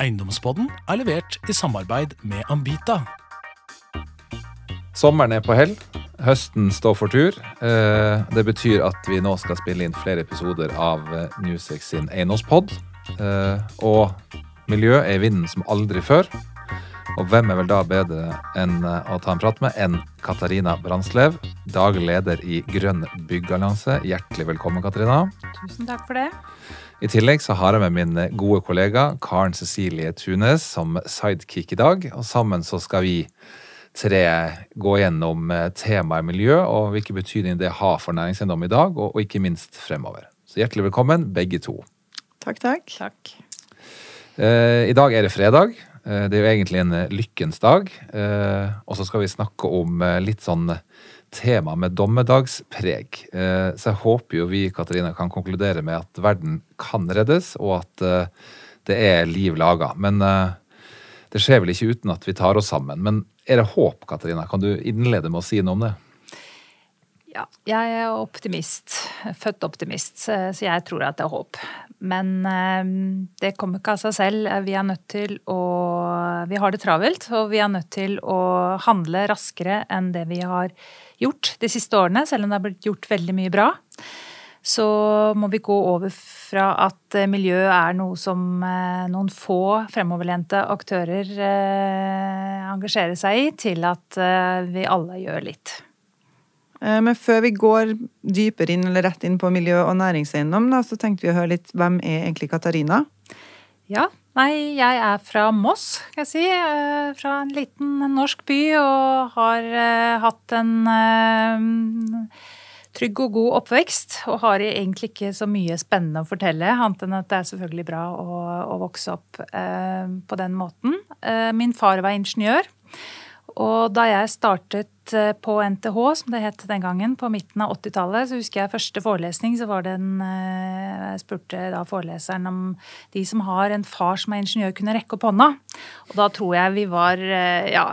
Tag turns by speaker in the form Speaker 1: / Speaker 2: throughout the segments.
Speaker 1: Eiendomspodden er levert i samarbeid med Ambita.
Speaker 2: Sommeren er på hell. Høsten står for tur. Eh, Det betyr at vi nå skal spille inn flere episoder av Newsex sin eiendomspod. Eh, Og miljø er i vinden som aldri før. Og hvem er vel da bedre enn eh, å ta en prat med enn Katarina Brandslev, daglig leder i Grønn byggallianse. Hjertelig velkommen, Katarina.
Speaker 3: Tusen takk for det.
Speaker 2: I tillegg så har jeg med min gode kollega Karen Cecilie Tunes som sidekick i dag. Og sammen så skal vi tre gå gjennom eh, temaet miljø og hvilken betydning det har for næringseiendom i dag, og, ikke minst fremover. Så hjertelig velkommen, begge to.
Speaker 4: Takk, takk.
Speaker 3: Takk.
Speaker 2: Eh, I dag er det fredag. Eh, det er jo egentlig en lykkens dag. Eh, og så skal vi snakke om litt sånn tema med dommedagspreg. Eh, så jeg håper jo vi Katarina, kan konkludere med at verden kan reddes, og at eh, det er liv laga. Men eh, det skjer vel ikke uten at vi tar oss sammen. Men er det håp, Katarina? Kan du innlede med å si noe om det?
Speaker 3: Ja, jeg er optimist. Født optimist, så jeg tror at det er håp. Men det kommer ikke av seg selv. Vi er nødt til å Vi har det travelt, og vi er nødt til å handle raskere enn det vi har gjort de siste årene, selv om det har blitt gjort veldig mye bra. Så må vi gå over fra at eh, miljø er noe som eh, noen få fremoverlente aktører eh, engasjerer seg i, til at vi alle gjør litt.
Speaker 4: Men før vi går dypere inn eller rett inn på miljø- og næringseiendom, så tenkte vi å høre litt hvem er egentlig Katarina?
Speaker 3: Ja, nei, jeg er fra Moss, skal jeg si. eh, Fra en liten norsk by og har eh, hatt en eh, trygg og god oppvekst. Og har egentlig ikke så mye spennende å fortelle, annet enn at det er selvfølgelig bra å, å vokse opp på den måten. Min far var ingeniør. Og da jeg startet eh, på NTH, som det het den gangen, på midten av 80-tallet, så husker jeg første forelesning, så var det en eh, Jeg spurte da foreleseren om de som har en far som er ingeniør, kunne rekke opp hånda. Og da tror jeg vi var eh, ja,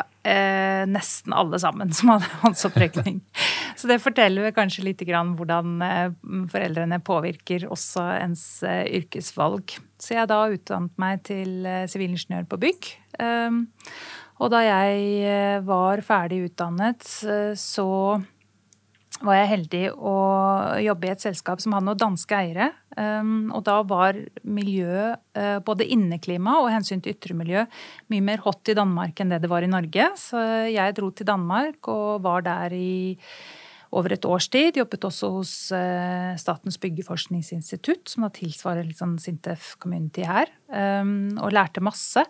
Speaker 3: nesten alle sammen som hadde håndsopprekning. Så det forteller vel kanskje litt grann hvordan foreldrene påvirker også ens yrkesvalg. Så jeg da utdannet meg til sivilingeniør på bygg. Og da jeg eh, var ferdig utdannet, eh, så var jeg heldig å jobbe i et selskap som hadde noen danske eiere. Um, og da var miljø, eh, både inneklima og hensyn til ytre miljø, mye mer hot i Danmark enn det det var i Norge. Så jeg dro til Danmark og var der i over et års tid. Jobbet også hos eh, Statens byggeforskningsinstitutt, som da tilsvarer litt sånn Sintef Community her, um, og lærte masse.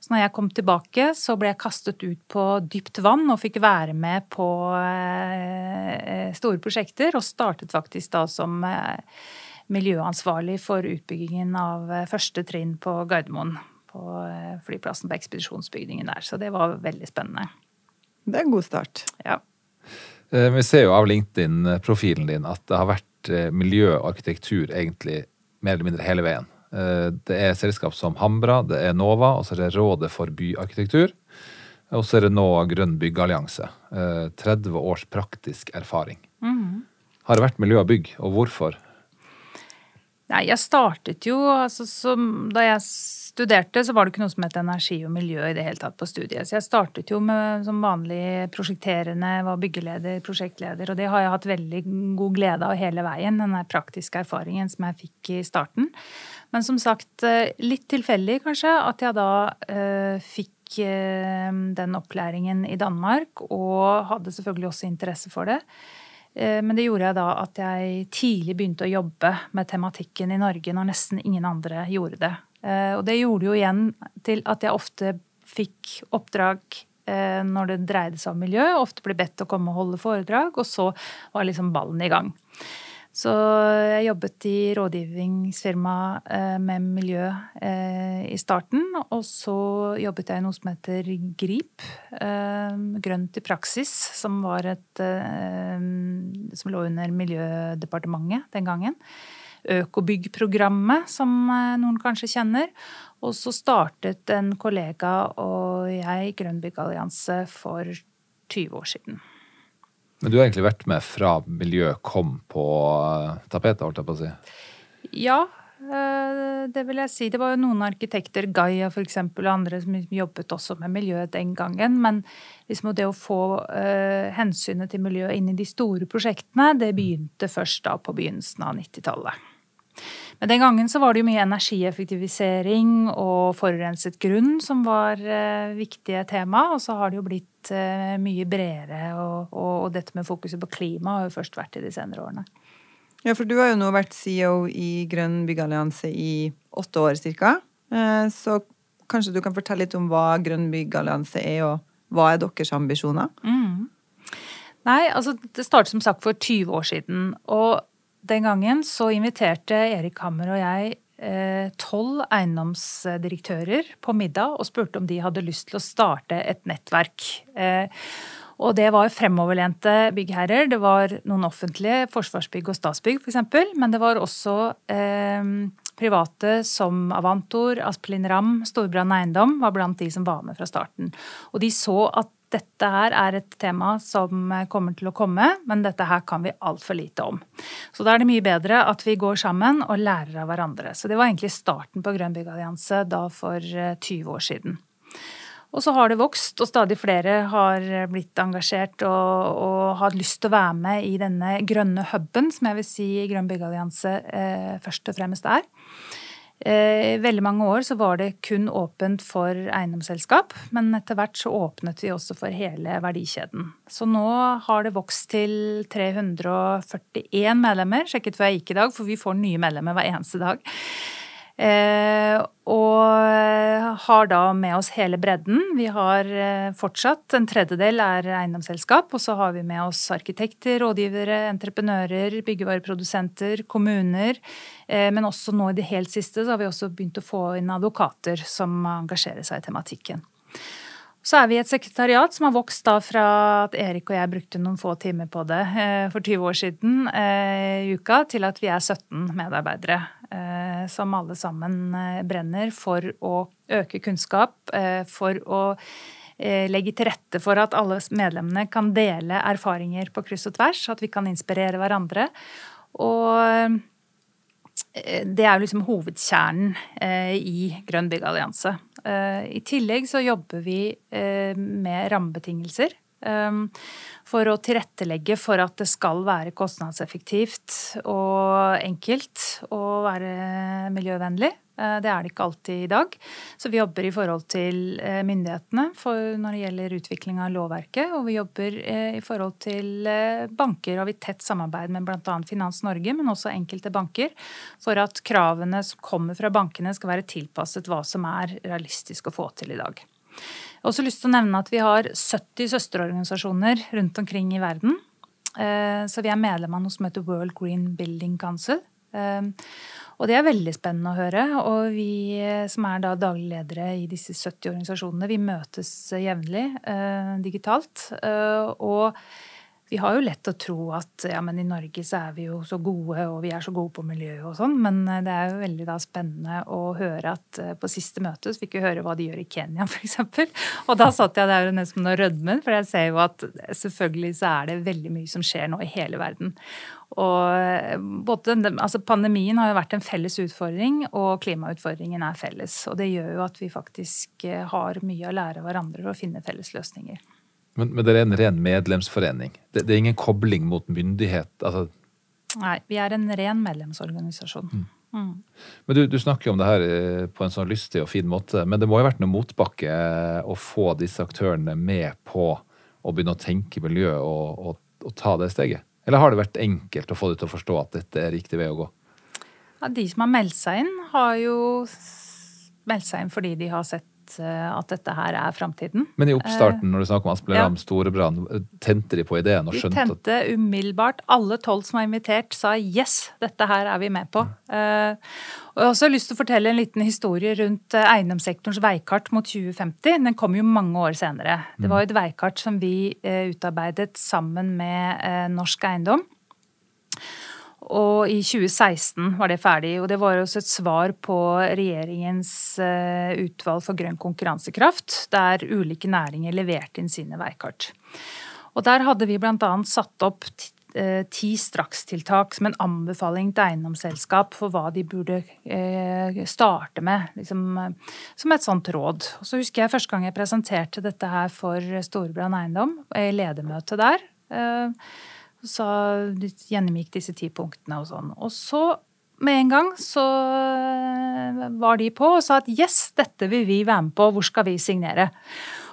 Speaker 3: Så når jeg kom tilbake, så ble jeg kastet ut på dypt vann og fikk være med på eh, store prosjekter, og startet faktisk da som eh, miljøansvarlig for utbyggingen av eh, første trinn på Gardermoen. På eh, flyplassen på ekspedisjonsbygningen der. Så det var veldig spennende.
Speaker 4: Det er en god start.
Speaker 3: Ja.
Speaker 2: Eh, Vi ser jo av LinkedIn-profilen din at det har vært eh, miljø og arkitektur egentlig mer eller mindre hele veien. Eh, Det er selskap som Hambra, det er Nova, og så er det Rådet for byarkitektur. Og så er det nå Grønn byggallianse. Eh, 30 års praktisk erfaring. Har det vært miljø og bygg, og hvorfor?
Speaker 3: Nei, jeg startet jo altså, som, Da jeg studerte, så var det ikke noe som het energi og miljø i det hele tatt på studiet. Så jeg startet jo med som vanlig prosjekterende, var byggeleder, prosjektleder, og det har jeg hatt veldig god glede av hele veien, den praktiske erfaringen som jeg fikk i starten. Men som sagt, eh, litt tilfeldig kanskje, at jeg da eh, fikk eh, den opplæringen i Danmark, og hadde selvfølgelig også interesse for det. Eh, Men det gjorde jeg da at jeg tidlig begynte å jobbe med tematikken i Norge når nesten ingen andre gjorde det. Eh, Og det gjorde jo igjen til at jeg ofte fikk oppdrag eh, når det dreide seg om miljø. Ofte ble bedt å komme og holde foredrag, og så var liksom ballen i gang. Så jeg jobbet i rådgivningsfirma eh, med miljø i starten. Og så jobbet jeg i noe som heter GRIP, Grønt i praksis, som et Som lå under Miljødepartementet den gangen. Økobyggprogrammet, som eh, noen kanskje kjenner. Og så startet en kollega og jeg Grønn byggallianse for 20 år siden.
Speaker 2: Men du har egentlig vært med fra miljøet kom på eh, tapetet, holdt jeg på å si.
Speaker 3: Ja, Eh, det vil jeg si. Det var jo noen arkitekter, Gaia f.eks., og andre som jobbet også med miljøet den gangen. Men liksom det å få hensynet til miljøet inn i de store prosjektene, det begynte først da på begynnelsen av 90-tallet. Men den gangen så var det jo mye energieffektivisering og forurenset grunn som var uh, viktige tema. Og så har det jo blitt uh, mye bredere, og, og, og, dette med fokuset på klima har jo først vært i de senere årene.
Speaker 4: Ja, for du har jo nå vært CEO i Grønn byggallianse i åtte år ca. Eh, så kanskje du kan fortelle litt om hva Grønn byggallianse er, og hva er deres ambisjoner?
Speaker 3: Mm. Nei, altså det startet som sagt for 20 år siden. Og den gangen så inviterte Erik Hammer og jeg eh, tolv eiendomsdirektører på middag og spurte om de hadde lyst til å starte et nettverk. Eh, og det var fremoverlente byggherrer. Det var noen offentlige, Forsvarsbygg og Statsbygg f.eks. Men det var også eh, private som Avantor, Aspelin Ramm, Storbrann Eiendom var blant de som var med fra starten. Og de så at dette her er et tema som kommer til å komme, men dette her kan vi altfor lite om. Så da er det mye bedre at vi går sammen og lærer av hverandre. Så det var egentlig starten på Grønn byggallianse da for 20 eh, år siden. Og så har det vokst, og stadig flere har blitt engasjert og, og har lyst til å være med i denne grønne huben, som jeg vil si Grønn byggallianse eh, først og fremst er. Eh, veldig mange år så var det kun åpent for eiendomsselskap, men etter hvert så åpnet vi også for hele verdikjeden. Så nå har det vokst til 341 medlemmer, sjekket før jeg gikk i dag, for vi får nye medlemmer hver eneste dag. Eh, og har da med oss hele bredden. Vi har eh, fortsatt en tredjedel er eiendomsselskap, og så har vi med oss arkitekter, rådgivere, entreprenører, byggevareprodusenter, kommuner. Eh, men også nå i det helt siste så har vi også begynt å få inn advokater som engasjerer seg i tematikken. Så er vi et sekretariat som har vokst da fra at Erik og jeg brukte noen få timer på det eh, for 20 år siden eh, i uka, til at vi er 17 medarbeidere. Eh, som alle sammen brenner for å øke kunnskap, for å legge til rette for at alle medlemmene kan dele erfaringer på kryss og tvers, at vi kan inspirere hverandre. Og det er jo liksom hovedkjernen i Grønn byggallianse. Eh, I tillegg så jobber vi eh, med rammebetingelser. Eh, for å tilrettelegge for at det skal være kostnadseffektivt og enkelt å være miljøvennlig. Det er det ikke alltid i dag. Så vi jobber i forhold til myndighetene når det gjelder utvikling av lovverket. Og vi jobber i forhold til banker. og vi tett samarbeid med bl.a. Finans Norge, men også enkelte banker. For at kravene som kommer fra bankene skal være tilpasset hva som er realistisk å få til i dag. Jeg har også lyst til å nevne at vi har 70 søsterorganisasjoner rundt omkring i verden. Eh, så vi er medlem av noe som heter World Green Building Council. Eh, og det er veldig spennende å høre. Og vi eh, som er da daglig ledere i disse 70 organisasjonene, vi møtes jevnlig digitalt. Og vi har jo lett å tro at ja, men i Norge så er vi jo så gode, og vi er så gode på miljøet og sånn, men eh, det er jo veldig da spennende å høre at eh, på siste møte så fikk vi høre hva de gjør i Kenya, f.eks. Og da satt jeg der nesten og rødmet, for jeg ser jo at selvfølgelig så er det veldig mye som skjer nå i hele verden. Og eh, både, altså Pandemien har jo vært en felles utfordring, og klimautfordringen er felles. Og det gjør jo at vi faktisk har mye å lære av hverandre og finne felles løsninger.
Speaker 2: Men, men det er en ren medlemsforening? Det, det er ingen kobling mot myndighet? Altså.
Speaker 3: Nei, vi er en ren medlemsorganisasjon. Mm. Mm.
Speaker 2: Men du, du, snakker jo om det her eh, på en sånn lystig og fin måte, men det må jo ha vært noe motbakke eh, å få disse aktørene med på å begynne å tenke miljø og, og, og ta det steget? Eller har det vært enkelt å få dem til å forstå at dette er riktig vei å gå?
Speaker 3: Ja, de som har meldt seg inn, har jo meldt seg inn fordi de har sett Eh, at dette her er framtiden.
Speaker 2: Men i oppstarten, når du snakker om Aspelid Ramm, ja. Storebrann, tente de på ideen og skjønte
Speaker 3: De tente umiddelbart. Alle tolv som var invitert, sa yes, dette her er vi med på. Mm. Og jeg har også lyst til å fortelle en liten historie rundt eh, eiendomssektorens veikart mot 2050. Den kom jo mange år senere. Det var jo et veikart som vi utarbeidet sammen med Norsk Eiendom. Og i 2016 var det ferdig. Og det var også et svar på regjeringens eh, utvalg for grønn konkurransekraft, der ulike næringer leverte inn sine veikart. Og der hadde vi bl.a. satt opp eh, ti strakstiltak som en anbefaling til eiendomsselskap for hva de burde eh, starte med. Liksom, som et sånt råd. Og så husker jeg første gang jeg presenterte dette her for Storebrand Eiendom, ledermøtet der. Så gjennomgikk disse ti punktene og sånn. Og så med en gang så eh, var de på og sa at yes, dette vil vi være med på, hvor skal vi signere?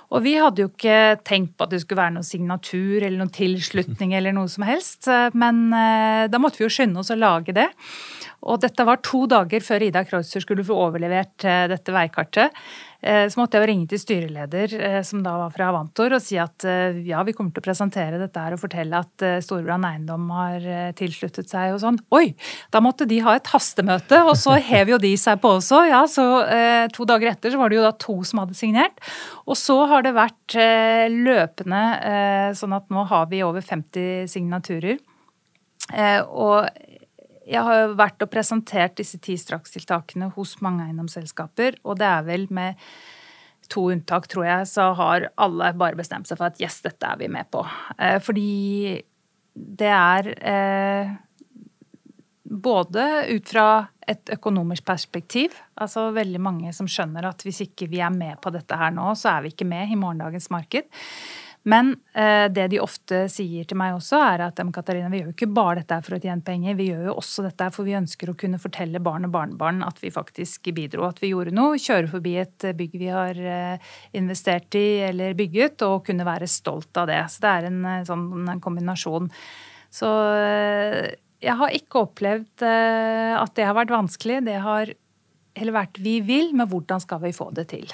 Speaker 3: Og vi hadde jo ikke tenkt på at det skulle være noen signatur eller noen tilslutning eller noe som helst, men eh, da måtte vi jo skynde oss å lage det. Og dette var to dager før Ida Kreutzer skulle få overlevert eh, dette veikartet. Eh, så måtte jeg jo ringe til styreleder, som da var fra Avantor, og si at ja, vi kommer til å presentere dette her og fortelle at Storbrann Eiendom har tilsluttet seg og sånn. Oi! Da måtte de ha et hastemøte, og så hev jo de seg på også. Ja, så to dager etter så var det jo da to som hadde signert. Og så har det vært løpende sånn at nå har vi over 50 signaturer. Og jeg har jo vært og presentert disse ti strakstiltakene hos mange eiendomsselskaper, og det er vel med to unntak, tror jeg, så har alle bare bestemt seg for at yes, dette er vi med på. Eh, fordi det er eh, både ut fra et økonomisk perspektiv, altså veldig mange som skjønner at hvis ikke vi er med på dette her nå, så er vi ikke med i morgendagens marked. Men eh, det de ofte sier til meg også, er at Katarina, vi gjør jo ikke bare dette for å tjene penger, vi gjør jo også dette for vi ønsker å kunne fortelle barn og barnebarn at vi faktisk bidro, at vi gjorde noe. Kjøre forbi et bygg vi har eh, investert i eller bygget, og kunne være stolt av det. Så det er en eh, sånn en kombinasjon. Så eh, jeg har ikke opplevd eh, at det har vært vanskelig. Det har heller vært vi vil, men hvordan skal vi få det til?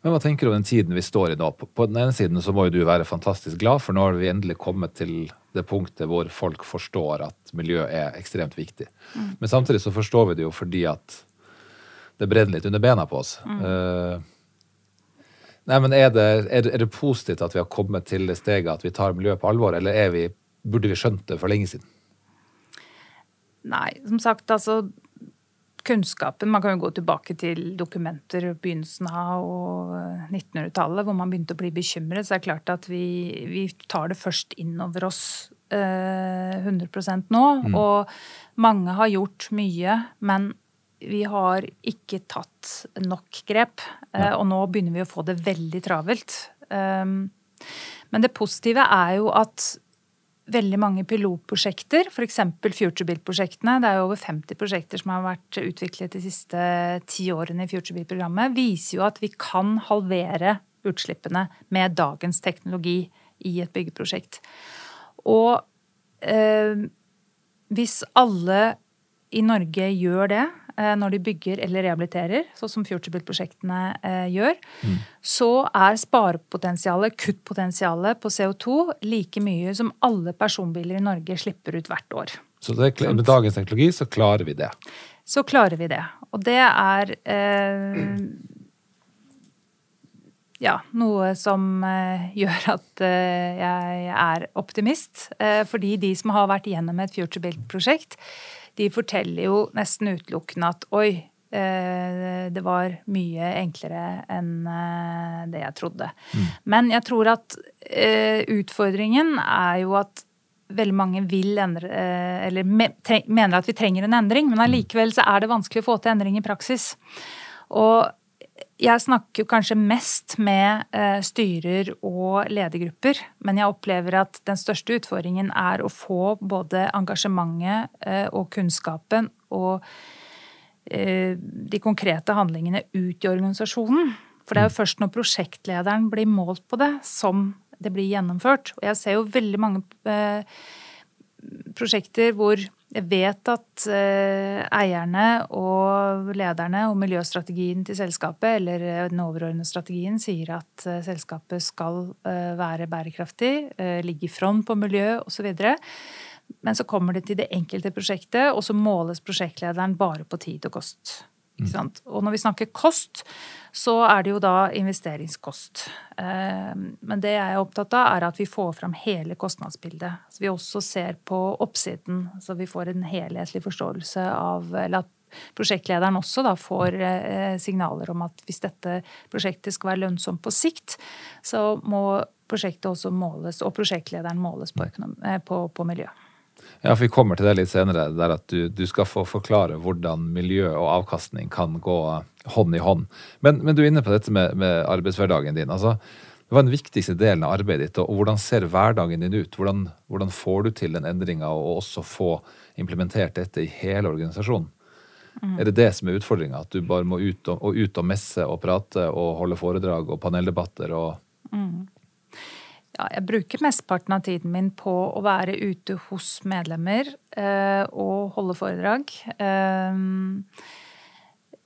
Speaker 2: Men hva tenker du om den tiden vi står i nå? På den ene siden så må jo du være fantastisk glad, for nå har vi endelig kommet til det punktet hvor folk forstår at miljø er ekstremt viktig. Mm. Men samtidig så forstår vi det jo fordi at det brenner litt under bena på oss. Mm. Uh, nei, men er det, er, er det, positivt at vi har kommet til det steget at vi tar miljøet på alvor, eller vi, burde vi skjønt det for lenge siden?
Speaker 3: Nei, som sagt, altså kunnskapen Man kan jo gå tilbake til dokumenter begynnelsen av 1900-tallet, hvor man begynte å bli bekymret. Så det er klart at vi, vi tar det først innover oss eh, 100 nå. Mm. Og mange har gjort mye, men vi har ikke tatt nok grep. Eh, og nå begynner vi å få det veldig travelt. Um, men det positive er jo at veldig mange pilotprosjekter, f.eks. FutureBuild-prosjektene. Det er jo over 50 prosjekter som har vært utviklet de siste ti årene i FutureBuild-programmet. Viser jo at vi kan halvere utslippene med dagens teknologi i et byggeprosjekt. Og eh, hvis alle i Norge gjør det, når de bygger eller rehabiliterer, sånn som FutureBuild-prosjektene eh, gjør, mm. så er sparepotensialet, kuttpotensialet på CO2 like mye som alle personbiler i Norge slipper ut hvert år.
Speaker 2: Så det, med dagens teknologi så klarer vi det?
Speaker 3: Så klarer vi det. Og det er eh, ja, noe som eh, gjør at eh, jeg er optimist. Eh, fordi de som har vært igjennom et FutureBuild-prosjekt, de forteller jo nesten utelukkende at oi, eh, det var mye enklere enn eh, det jeg trodde. Mm. Men jeg tror at eh, utfordringen er jo at veldig mange vil endre Eller mener at vi trenger en endring, men allikevel så er det vanskelig å få til endring i praksis. Og jeg snakker kanskje mest med eh, styrer og ledergrupper, men jeg opplever at den største utfordringen er å få både engasjementet eh, og kunnskapen og eh, de konkrete handlingene ut i organisasjonen. For det er jo først når prosjektlederen blir målt på det, som det blir gjennomført. Og jeg ser jo veldig mange prosjekter hvor jeg vet at eh, eierne og lederne og miljøstrategien til selskapet, eller eh, den overordnede strategien, sier at eh, selskapet skal være bærekraftig, ligge i front på miljø osv. Men så kommer det til det enkelte prosjektet, og så måles prosjektlederen bare på tid og kost. Mm. Og når vi snakker kost, så er det jo da investeringskost. Eh, men det jeg er opptatt av, er at vi får fram hele kostnadsbildet. Så vi også ser på oppsiden, så vi får en helhetlig forståelse av Eller at prosjektlederen også da får eh, signaler om at hvis dette prosjektet skal være lønnsomt på sikt, så må prosjektet også måles, og prosjektlederen måles på, eh, på, på miljø.
Speaker 2: Ja, for Vi kommer til det litt senere, der at du, du skal få forklare hvordan miljø og avkastning kan gå hånd i hånd. Men, men du er inne på dette med, med arbeidshverdagen din. altså hva er den viktigste delen av arbeidet ditt, og hvordan ser hverdagen din ut? Hvordan, hvordan får du til den endringa, og også få implementert dette i hele organisasjonen? Mm. Er det det som er utfordringa? At du bare må ut og, og, ut og messe og prate og holde foredrag og paneldebatter og mm.
Speaker 3: Ja, jeg bruker mesteparten av tiden min på å være ute hos medlemmer eh, og holde foredrag. Eh,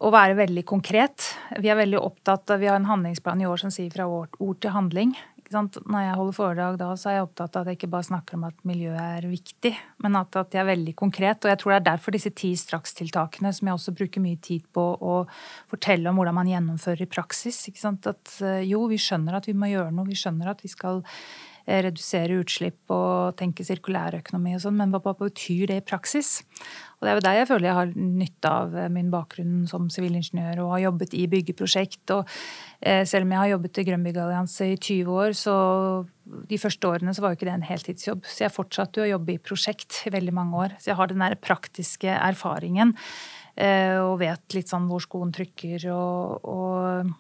Speaker 3: og være veldig konkret. Vi er veldig opptatt av, vi har en handlingsplan i år som sier fra ord til handling. Når jeg holder foredrag da, så er jeg opptatt av at jeg ikke bare snakker om at miljøet er viktig, men at, at jeg er veldig konkret. Og jeg tror det er derfor disse ti strakstiltakene, som jeg også bruker mye tid på å fortelle om hvordan man gjennomfører i praksis. At eh, jo, vi skjønner at vi må gjøre noe, vi skjønner at vi skal redusere utslipp og tenke sirkulærøkonomi og sånn, men hva betyr det i praksis? Og det er jo der jeg føler jeg har nytte av eh, min bakgrunn som sivilingeniør og har jobbet i byggeprosjekt. Og eh, selv om jeg har jobbet i Grønn byggallianse i 20 år, så de første årene så var jo ikke det en heltidsjobb. Så jeg fortsatte jo å jobbe i prosjekt i veldig mange år. Så jeg har den der praktiske erfaringen eh, og vet litt sånn hvor skoen trykker og, og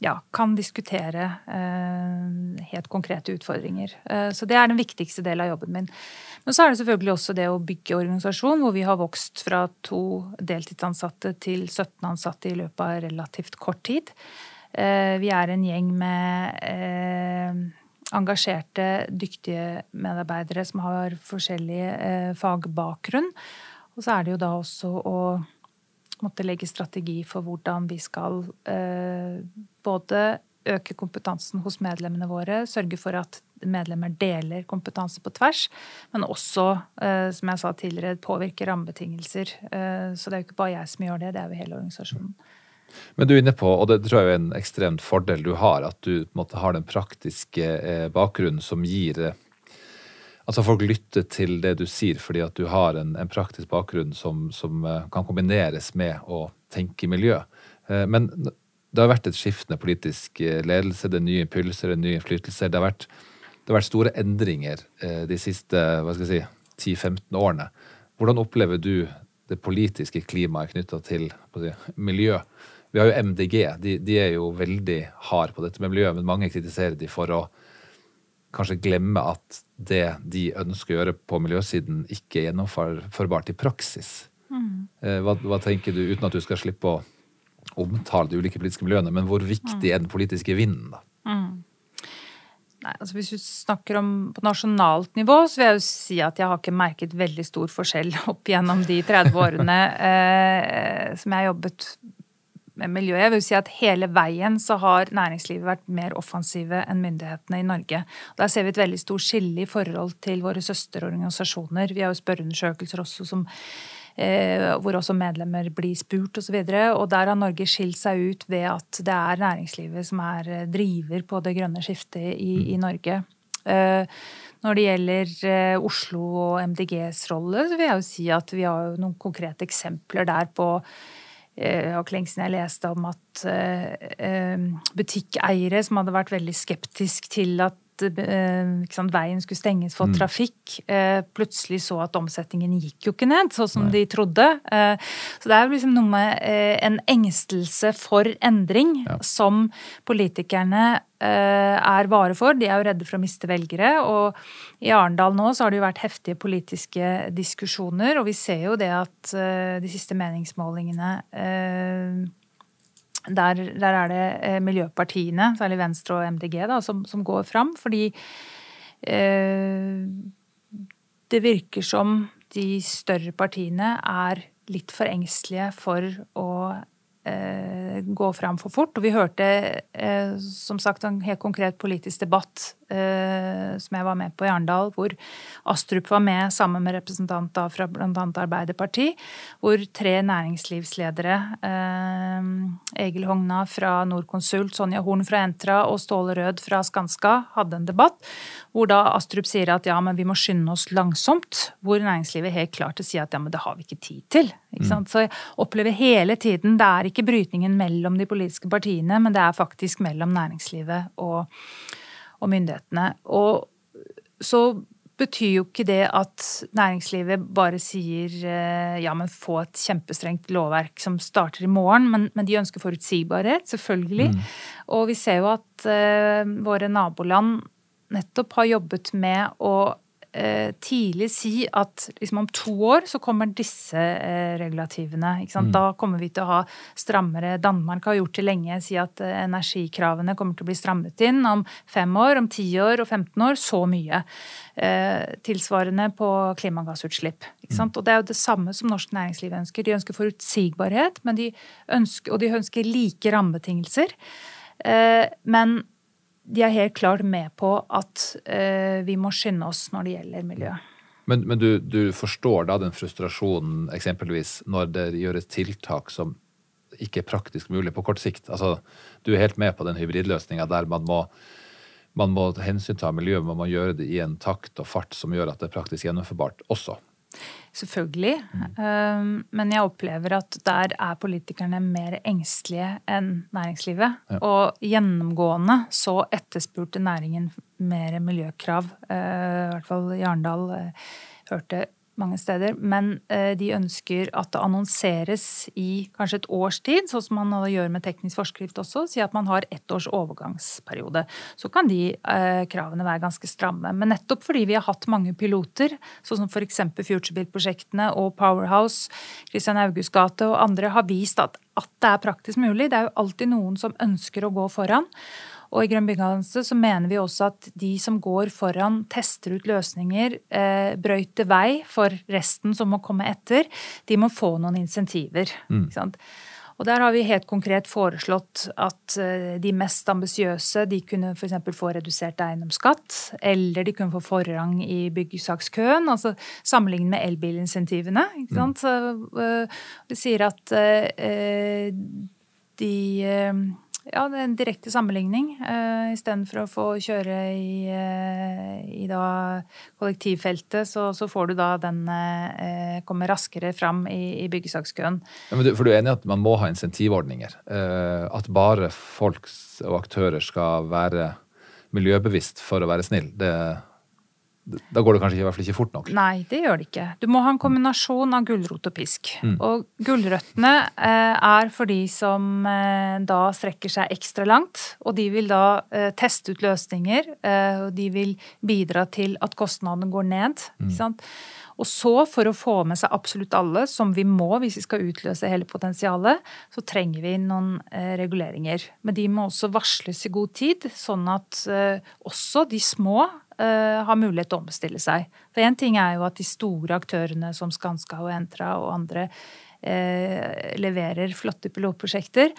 Speaker 3: ja, kan diskutere eh, helt konkrete utfordringer. Eh, så det er den viktigste delen av jobben min. Men så er det selvfølgelig også det å bygge organisasjon, hvor vi har vokst fra to deltidsansatte til 17 ansatte i løpet av relativt kort tid. Eh, vi er en gjeng med eh, engasjerte, dyktige medarbeidere som har forskjellig eh, fagbakgrunn. Og så er det jo da også å måtte legge strategi for hvordan vi skal eh, både øke kompetansen hos medlemmene våre, sørge for at medlemmer deler kompetanse på tvers, men også, eh, som jeg sa tidligere, påvirke rammebetingelser. Eh, så det er jo ikke bare jeg som gjør det, det er jo hele organisasjonen.
Speaker 2: Men du er inne på, og det tror jeg er en ekstremt fordel du har, at du måte, har den praktiske bakgrunnen som gir Altså folk lytter til det du sier fordi at du har en, en praktisk bakgrunn som, som, eh, kan kombineres med å tenke miljø. Eh, men det har vært et skiftende politisk eh, ledelse, det er nye impulser, det er nye innflytelser. Det har vært, det har vært store endringer de siste si, 10-15 årene. Hvordan opplever du det politiske klimaet knytta til si, miljø? Vi har jo MDG, de, de er jo veldig hard på dette med miljø, men mange kritiserer de for å kanskje glemme at det de ønsker å gjøre på miljøsiden, ikke er gjennomførbart i praksis. Mm. Eh, hva, hva, tenker du, uten at du skal slippe å omtale de ulike politiske miljøene, men hvor viktig mm. er den politiske vinden, da? Mm.
Speaker 3: Nei, altså Hvis du snakker om på nasjonalt nivå, så vil jeg jo si at jeg har ikke merket veldig stor forskjell opp gjennom de 30 årene eh, som jeg har jobbet med miljøet. Jeg vil si at hele veien så har næringslivet vært mer offensive enn myndighetene i Norge. Der ser vi et veldig stort skille i forhold til våre søsterorganisasjoner. Vi har jo spørreundersøkelser også som eh, hvor også medlemmer blir spurt osv. Og, så og der har Norge skilt seg ut ved at det er næringslivet som er eh, driver på det grønne skiftet i, i Norge. Eh, når det gjelder Oslo og MDGs rolle, så vil jeg jo si at vi har noen konkrete eksempler der på og Klengsen jeg leste om at eh, eh, butikkeiere som hadde vært veldig skeptisk til at sant, veien skulle stenges for mm. trafikk, plutselig så at omsetningen gikk jo ikke ned, sånn som Nei. de trodde. så det er liksom noe med en engstelse for endring ja. som politikerne Eh, er vare for. De er jo redde for å miste velgere. Og i Arendal nå så har det jo vært heftige politiske diskusjoner, og vi ser jo det at eh, de siste meningsmålingene eh, der, der er det miljøpartiene, særlig Venstre og MDG, da, som, som går fram. Fordi eh, det virker som de større partiene er litt for engstelige for å eh, gå fram for fort. Og vi hørte eh, som sagt en helt konkret politisk debatt eh, som jeg var med på i Arendal, hvor Astrup var med sammen med representanter fra bl.a. Arbeiderparti, hvor tre næringslivsledere, eh, Egil Hogna fra Norconsult, Sonja Horn fra Entra og Ståle Rød fra Skanska, hadde en debatt hvor da Astrup sier at ja, men vi må skynde oss langsomt. Hvor næringslivet helt klart sier at ja, men det har vi ikke tid til. Mm. Så jeg opplever hele tiden det er ikke brytningen mellom de politiske partiene, men det er faktisk mellom næringslivet og, og myndighetene. Og så betyr jo ikke det at næringslivet bare sier eh, ja, men få et kjempestrengt lovverk som starter i morgen, men, men de ønsker forutsigbarhet, selvfølgelig. Mm. Og vi ser jo at uh, våre naboland nettopp har jobbet med å eh, tidlig si at liksom om to år så kommer disse eh, regulativene. Mm. Da kommer vi til å ha strammere Danmark har gjort det lenge. Si at eh, energikravene kommer til å bli strammet inn om fem år, om ti år og 15 år. Så mye. Eh, tilsvarende på klimagassutslipp. Mm. Og det er jo det samme som norsk næringsliv ønsker. De ønsker forutsigbarhet, de ønsker, og de ønsker like rammebetingelser. Men de er helt klart med på at uh, vi må skynde oss når det gjelder miljø.
Speaker 2: Men, men du, du, forstår da den frustrasjonen eksempelvis når det gjøres tiltak som ikke er praktisk mulig på kort sikt? Altså, du er helt med på den hybridløsninga der man må, man må hensynta miljøet, man må gjøre det i en takt og fart som gjør at det er praktisk gjennomførbart også.
Speaker 3: Selvfølgelig. Mm. Men jeg opplever at der er politikerne mer engstelige enn næringslivet. Ja. Og gjennomgående så etterspurte næringen mer miljøkrav. Eh, I hvert fall i Arendal eh, hørte mange steder. Men eh, de ønsker at det annonseres i kanskje et års tid, sånn som man gjør med teknisk forskrift også. Si at man har ett års overgangsperiode. Så kan de eh, kravene være ganske stramme. Men nettopp fordi vi har hatt mange piloter, sånn som f.eks. FutureBuilt-prosjektene og Powerhouse, Christian Augusts gate og andre, har vist at, at det er praktisk mulig. Det er jo alltid noen som ønsker å gå foran. Og i Grønn byggeallianse så mener vi også at de som går foran, tester ut løsninger, eh, brøyter vei for resten som må komme etter, de må få noen insentiver. Mm. Og der har vi helt konkret foreslått at eh, de mest ambisiøse de kunne f.eks. få redusert eiendomsskatt, eller de kunne få forrang i byggesakskøen, altså sammenlignet med elbilinsentivene. Ikke mm. sant? Så, uh, det sier at uh, de ja, det er en direkte sammenligning. Uh, Istedenfor å få kjøre i, uh, i da kollektivfeltet, så, så, får du da den uh, komme raskere fram i, i byggesakskøen.
Speaker 2: Ja, for du er enig i at man må ha insentivordninger? Uh, at bare folk og aktører skal være miljøbevisst for å være snill? Det da går det kanskje i hvert fall ikke fort nok?
Speaker 3: Nei, det gjør det ikke. Du må ha en kombinasjon av gulrot og pisk. Mm. Og gulrøttene eh, er for de som eh, da strekker seg ekstra langt. Og de vil da eh, teste ut løsninger, og de vil bidra til at kostnadene går ned. Mm. Og så, for å få med seg absolutt alle, som vi må hvis vi skal utløse hele potensialet, så trenger vi noen eh, reguleringer. Men de må også varsles i god tid, sånn at eh, også de små uh, har mulighet til å omstille seg. For én ting er jo at de store aktørene som Skanska og Entra og andre uh, leverer flotte pilotprosjekter.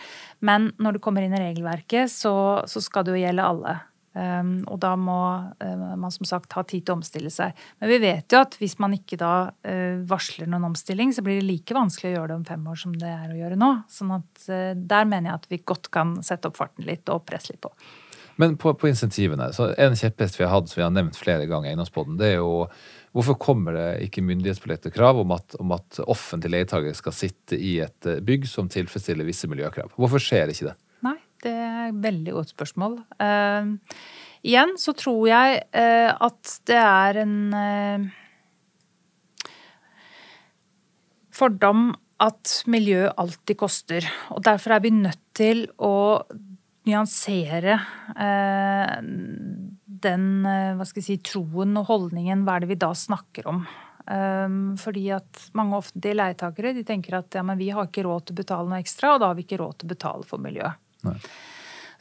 Speaker 3: Men når det kommer inn i regelverket, så, så skal det jo gjelde alle. Um, og da må uh, man som sagt ha tid til å omstille seg. Men vi vet jo at hvis man ikke da uh, varsler noen omstilling, så blir det like vanskelig å gjøre det om fem år som det er å gjøre nå. Sånn at uh, der mener jeg at vi godt kan sette opp farten litt og presse litt på.
Speaker 2: Men på, på insentivene, så En kjepphest vi har hatt, som vi har nevnt flere ganger Eiendomspodden, det er jo hvorfor kommer det ikke myndighetspålagte krav om at, om at offentlige leietager skal sitte i et eh, bygg som tilfredsstiller visse miljøkrav? Hvorfor skjer ikke det?
Speaker 3: Nei, det er et veldig godt spørsmål. Uh, igjen så tror jeg uh, at det er en uh, fordom at miljø alltid koster. Og derfor er vi nødt til å nyansere eh, den eh, hva skal jeg si, troen og holdningen. Hva er det vi da snakker om? Um, fordi at mange offentlige leietakere de tenker at ja, men vi har ikke råd til å betale noe ekstra, og da har vi ikke råd til å betale for miljøet. Nei.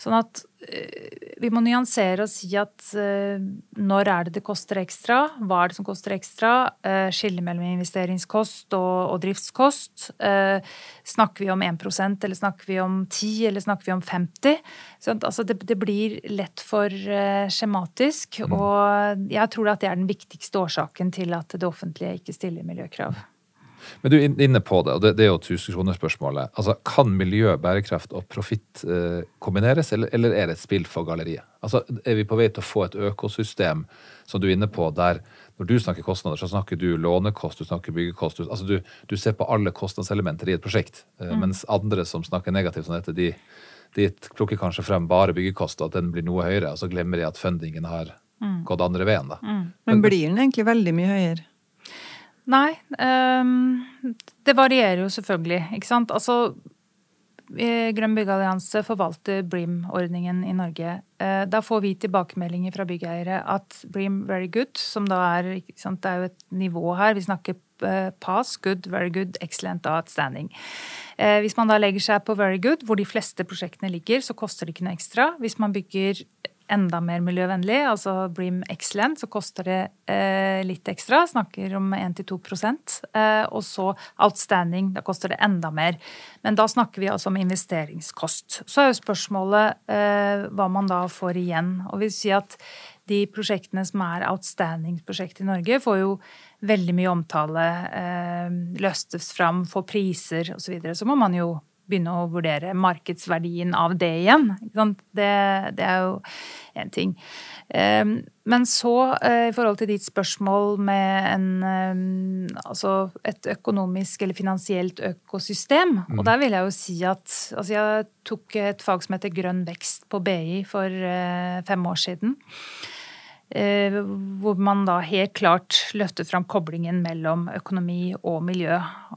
Speaker 3: Sånn at eh, vi må nyansere og si at eh, når er det det koster ekstra? Hva er det som koster ekstra? Eh, skille mellom investeringskost og, og driftskost. Snakker vi om 1% eller snakker vi om 10 eller snakker vi om 50? Sånn, altså det, det, blir lett for skjematisk. Mm. Og jeg tror at det er den viktigste årsaken til at det offentlige ikke stiller miljøkrav.
Speaker 2: Men du er inne på det, og det, det er jo 1000-kronersspørsmålet. Altså, kan miljø, bærekraft og profitt eh, kombineres, eller, eller, er det et spill for galleriet? Altså, Er vi på vei til å få et økosystem som du er inne på, der når du snakker kostnader, så snakker du lånekost, du snakker byggekost. Du, altså du, du ser på alle kostnadselementer i et prosjekt. Eh, mm. Mens andre som snakker negativt som dette, de, de plukker kanskje frem bare byggekost, og at den blir noe høyere, og så glemmer de at fundingen har gått andre veien, da.
Speaker 4: Men blir den egentlig veldig mye høyere?
Speaker 3: Nei, Um, det varierer jo selvfølgelig, ikke sant. Altså, Grønn byggeallianse forvalter BREAM-ordningen i Norge. Eh, Da får vi tilbakemeldinger fra byggeiere at BREAM very good, som da er sant, Det er jo et nivå her. Vi snakker eh, pass, good, very good, excellent outstanding. Eh, Hvis man da legger seg på very good, hvor de fleste prosjektene ligger, så koster det ikke noe ekstra. Hvis man bygger enda mer miljøvennlig, altså Bream Excellent, så koster det eh, litt ekstra. Snakker om 1-2 eh, Og så Outstanding, da koster det enda mer. Men da snakker vi altså om investeringskost. Så er jo spørsmålet eh, hva man da får igjen. Og vi sier at de prosjektene som er outstanding-prosjekt i Norge, får jo veldig mye omtale, eh, løstes fram, får priser osv. Så, videre. så må man jo begynne å vurdere markedsverdien av det igjen. Det, det er jo én ting. Eh, Men så, eh, i forhold til ditt spørsmål med en, eh, altså et økonomisk eller finansielt økosystem, og der vil jeg jo si at altså jeg tok et fag som heter grønn vekst på BI for fem år siden. Eh, hvor man da helt klart løftet fram koblingen mellom økonomi og miljø.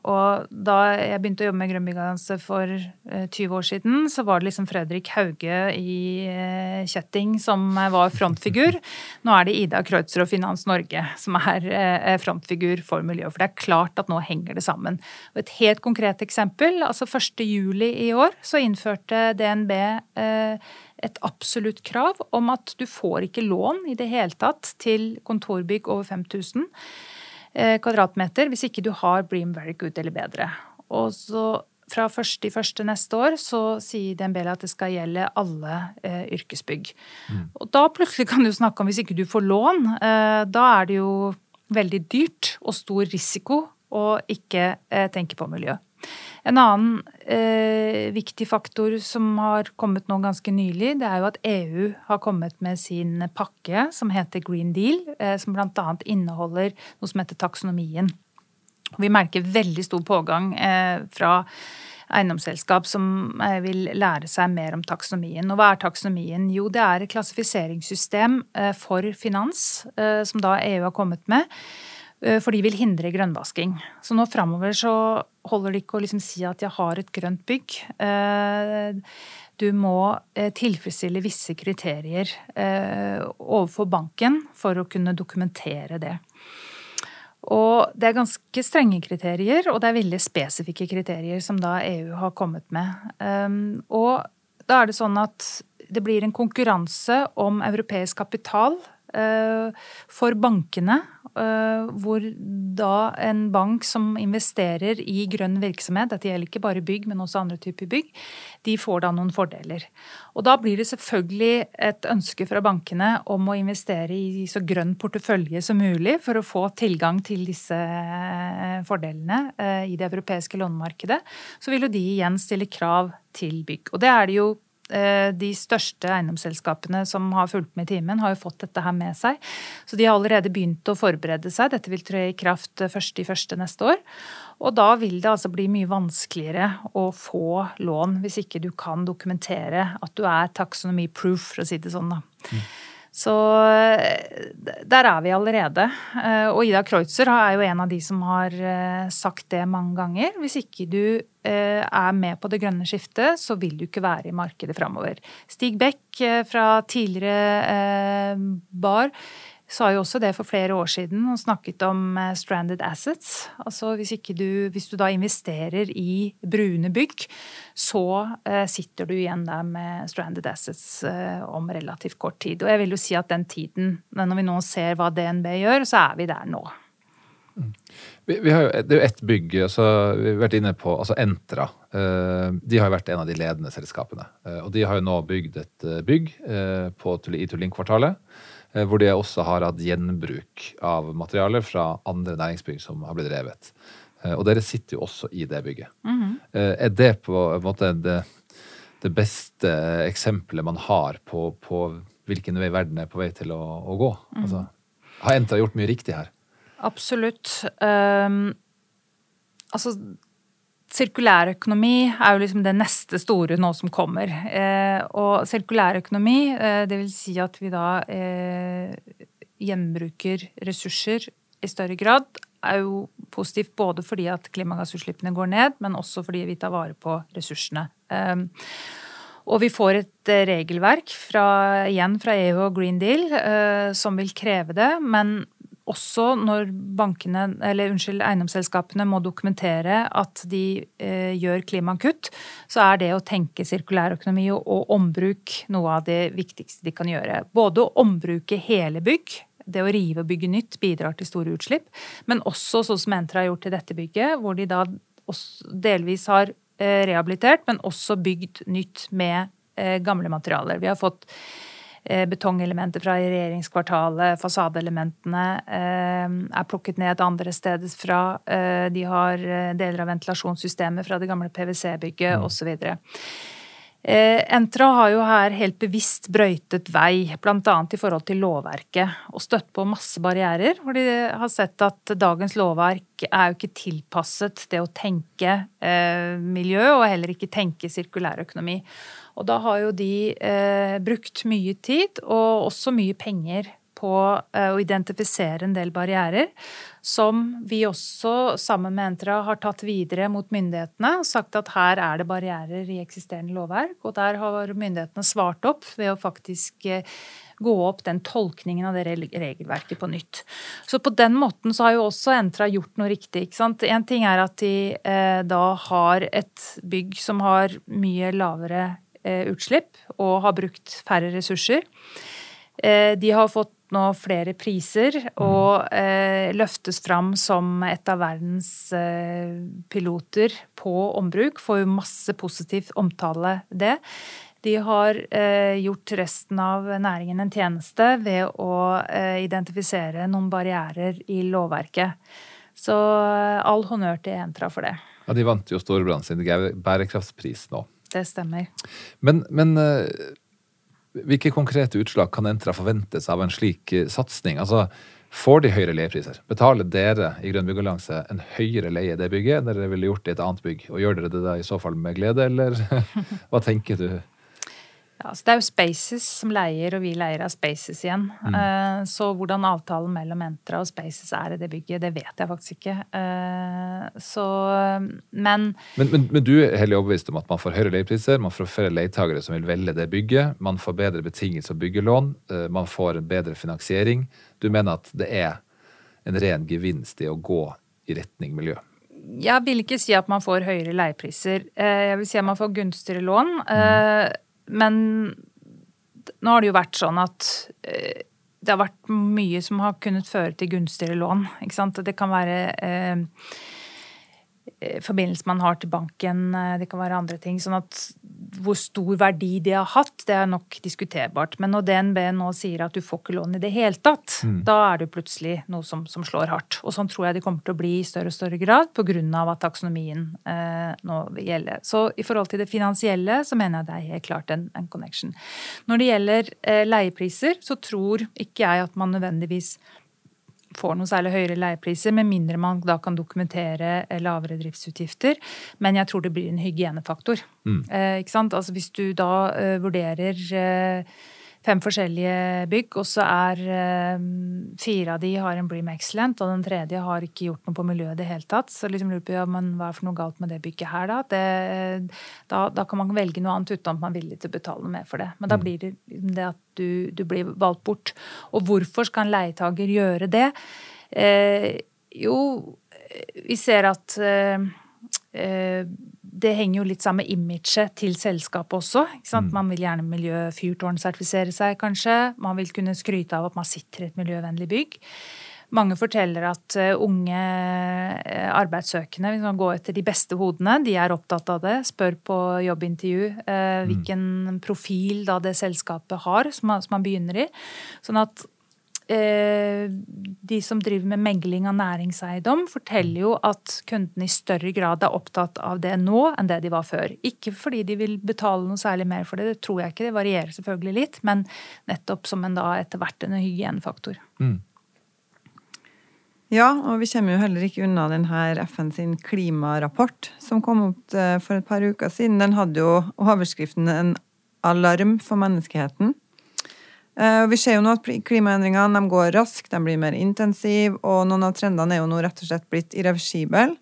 Speaker 3: Og da jeg begynte å jobbe med Grønn byggallianse for eh, 20 år siden, så var det liksom Fredrik Hauge i eh, Kjetting som var frontfigur. Nå er det Ida Kreutzer og Finans Norge som er eh, frontfigur for miljø. For det er klart at nå henger det sammen. Og et helt konkret eksempel, altså 1. juli i år så innførte DNB eh, et absolutt krav om at du får ikke lån i det hele tatt til kontorbygg over 5000 eh, kvadratmeter hvis ikke du har Bream Very Good eller bedre. Og så fra 1.1. neste år så sier DNB at det skal gjelde alle eh, yrkesbygg. Og da plutselig kan du snakke om hvis ikke du får lån, eh, da er det jo veldig dyrt og stor risiko å ikke eh, tenke på miljø. En annen eh, viktig faktor som har kommet nå ganske nylig, det er jo at EU har kommet med sin pakke som heter Green Deal, eh, som bl.a. inneholder noe som heter taksonomien. Vi merker veldig stor pågang eh, fra eiendomsselskap som eh, vil lære seg mer om taksonomien. Og hva er taksonomien? Jo, det er et klassifiseringssystem eh, for finans eh, som da EU har kommet med. Eh, For de vil hindre grønnvasking. Så nå framover så holder det ikke å liksom si at jeg har et grønt bygg. Eh, Du må eh, tilfredsstille visse kriterier overfor banken for å kunne dokumentere det. Og det er ganske strenge kriterier, og det er veldig spesifikke kriterier som da EU har kommet med. Um, og da er det sånn at det blir en konkurranse om europeisk kapital for bankene, hvor da en bank som investerer i grønn virksomhet, dette gjelder ikke bare bygg, men også andre typer bygg, de får da noen fordeler. Og da blir det selvfølgelig et ønske fra bankene om å investere i så grønn portefølje som mulig for å få tilgang til disse eh, fordelene eh, i det europeiske lånemarkedet. Så vil jo de igjen stille krav til bygg. Og det er det jo eh, de største eiendomsselskapene som har fulgt med i timen, har jo fått dette her med seg. Så de har allerede begynt å forberede seg. Dette vil tre i kraft 1.1. neste år. Og da vil det altså bli mye vanskeligere å få lån hvis ikke du kan dokumentere at du er taksonomi-proof, for å si det sånn. da. Så eh, der er vi allerede. Eh, Og Ida Kreutzer er jo en av de som har eh, sagt det mange ganger. Hvis ikke du er med på det grønne skiftet, så vil du ikke være i markedet framover. Stig Beck fra tidligere Bar sa jo også det for flere år siden og snakket om eh, stranded assets. Altså hvis, du, hvis du da investerer i brune bygg, så eh, sitter du igjen der med stranded assets eh, om relativt kort tid. Og jeg vil jo si at den tiden, når vi nå ser hva DNB gjør, så er vi der nå.
Speaker 2: Vi, vi har jo, det er jo ett bygg altså, vi har vært inne på, altså Entra. de har jo vært en av de ledende selskapene. Og de har jo nå bygd et bygg på, i Tullinkvartalet. Eh, hvor de også har hatt gjenbruk av materialer fra andre næringsbygg som har blitt revet. Eh, og dere sitter jo også i det bygget. Eh, er det på en måte det, det beste eksempelet man har på, på hvilken vei verden er på vei til å, å gå? Altså, har Entra gjort mye riktig her?
Speaker 3: Absolutt. Um, altså, sirkulærøkonomi er jo liksom det neste store nå som kommer. Eh, og sirkulærøkonomi, eh, det vil si at vi da eh, gjenbruker ressurser i større grad, er jo positivt både fordi at klimagassutslippene går ned, men også fordi vi tar vare på ressursene. Eh, og vi får et eh, regelverk fra, igjen fra EU og Green Deal eh, som vil kreve det, men også når bankene, eller unnskyld, eiendomsselskapene må dokumentere at de eh, gjør klimakutt, så er det å tenke sirkulærøkonomi og, og ombruk noe av det viktigste de kan gjøre. Både å ombruke hele bygg, det å rive og bygge nytt bidrar til store utslipp, men også sånn som Entra har gjort til dette bygget, hvor de da delvis har eh, rehabilitert, men også bygd nytt med eh, gamle materialer. Vi har fått betongelementer fra regjeringskvartalet, fasadeelementene eh, er plukket ned andre steder fra. Eh, de har deler av ventilasjonssystemet fra det gamle PwC-bygget mm. osv. Entra har jo her helt bevisst brøytet vei, bl.a. i forhold til lovverket, og støtt på masse barrierer. Hvor de har sett at dagens lovverk er jo ikke tilpasset det å tenke miljø, og heller ikke tenke sirkulærøkonomi. Og da har jo de eh, brukt mye tid og også mye penger på eh, å identifisere en del barrierer, som vi også sammen med Entra har tatt videre mot myndighetene og sagt at her er det barrierer i eksisterende lovverk. Og der har myndighetene svart opp ved å faktisk eh, gå opp den tolkningen av det regelverket på nytt. Så på den måten så har jo også Entra gjort noe riktig. ikke sant? En ting er at de eh, da har et bygg som har mye lavere utslipp og har brukt færre ressurser. Eh, de har fått nå flere priser og eh, løftes fram som et av verdens piloter på ombruk. Får jo masse positivt omtale det. De har gjort resten av næringen en tjeneste ved å identifisere noen barrierer i lovverket. Så all honnør til Entra for det.
Speaker 2: Ja, De vant jo Storebrand sin bærekraftspris nå.
Speaker 3: Det stemmer.
Speaker 2: Men, men uh, hvilke konkrete utslag kan Entra forventes av en slik uh, satsing? Altså, Får de høyere leiepriser? Betaler dere i Grønn byggallianse en høyere leie i det bygget enn dere ville gjort i et annet bygg? Og gjør dere det da i så fall med glede, eller hva tenker du?
Speaker 3: Ja, så det er jo Spaces som leier, og vi leier av Spaces igjen. Mm. Uh, så hvordan avtalen mellom Entra og Spaces er i det bygget, det vet jeg faktisk ikke. Uh, så, men,
Speaker 2: men, men Men, du er heller overbevist om at man får høyere leiepriser, man får flere leietagere som vil velge det bygget, man får bedre betingelser og byggelån, uh, man får bedre finansiering. Du mener at det er en ren gevinst i å gå i retning miljø?
Speaker 3: Jeg vil ikke si at man får høyere leiepriser. Jeg vil si at man får gunstigere lån. Mm men nå har det jo vært sånn at eh, det har vært mye som har kunnet føre til gunstigere lån. Det kan være Eh, forbindelse man har til banken, eh, det kan være andre ting. sånn at hvor stor verdi det har hatt, det er nok diskuterbart. Men når DNB nå sier at du får ikke lån i det hele tatt, mm. da er det plutselig noe som, som, slår hardt. Og sånn tror jeg det kommer til å bli i større og større grad pga. at taksonomien eh, nå gjelder. Så i forhold til det finansielle så mener jeg det er helt klart en, en connection. Når det gjelder eh, leiepriser, så tror ikke jeg at man nødvendigvis får noe særlig høyere leiepriser, med mindre man da kan dokumentere lavere driftsutgifter. Men jeg tror det blir en hygienefaktor. Mm. Eh, ikke sant? Altså Hvis du da eh, vurderer eh, fem forskjellige bygg, og så er eh, fire av de har en Bream Excellent, og den tredje har ikke gjort noe på miljøet i det hele tatt. Så liksom lurer på ja, men hva er for noe galt med det bygget her, da? Det, da? Da kan man velge noe annet uten at man er villig til å betale noe mer for det. Men da mm. blir det liksom det at du, du blir valgt bort. Og hvorfor skal en leietager gjøre det? Eh, jo, vi ser at eh, eh det henger jo litt sammen med imaget til selskapet også. Mm. Man vil gjerne miljøfyrtårnsertifisere seg, kanskje. Man vil kunne skryte av at man sitter i et miljøvennlig bygg. Mange forteller at eh, unge eh, arbeidssøkende, hvis man går etter de beste hodene, de er opptatt av det. Spør på jobbintervju eh, mm. hvilken profil da det selskapet har, som man begynner i. Sånn at Eh, de som driver med megling av næringseiendom, forteller jo at kundene i større grad er opptatt av det nå enn det de var før. Ikke fordi de vil betale noe særlig mer for det, det tror jeg ikke. Det varierer selvfølgelig litt, men nettopp som en da etter hvert en hygienefaktor. Mm.
Speaker 4: Ja, og vi kommer jo heller ikke unna den her FN sin klimarapport som kom opp eh, for et par uker siden. Den hadde jo overskriften 'En alarm for menneskeheten'. Eh, vi ser jo nå at klimaendringene går raskt, de blir mer intensive, og noen av trendene er jo nå rett og slett blitt irreversible.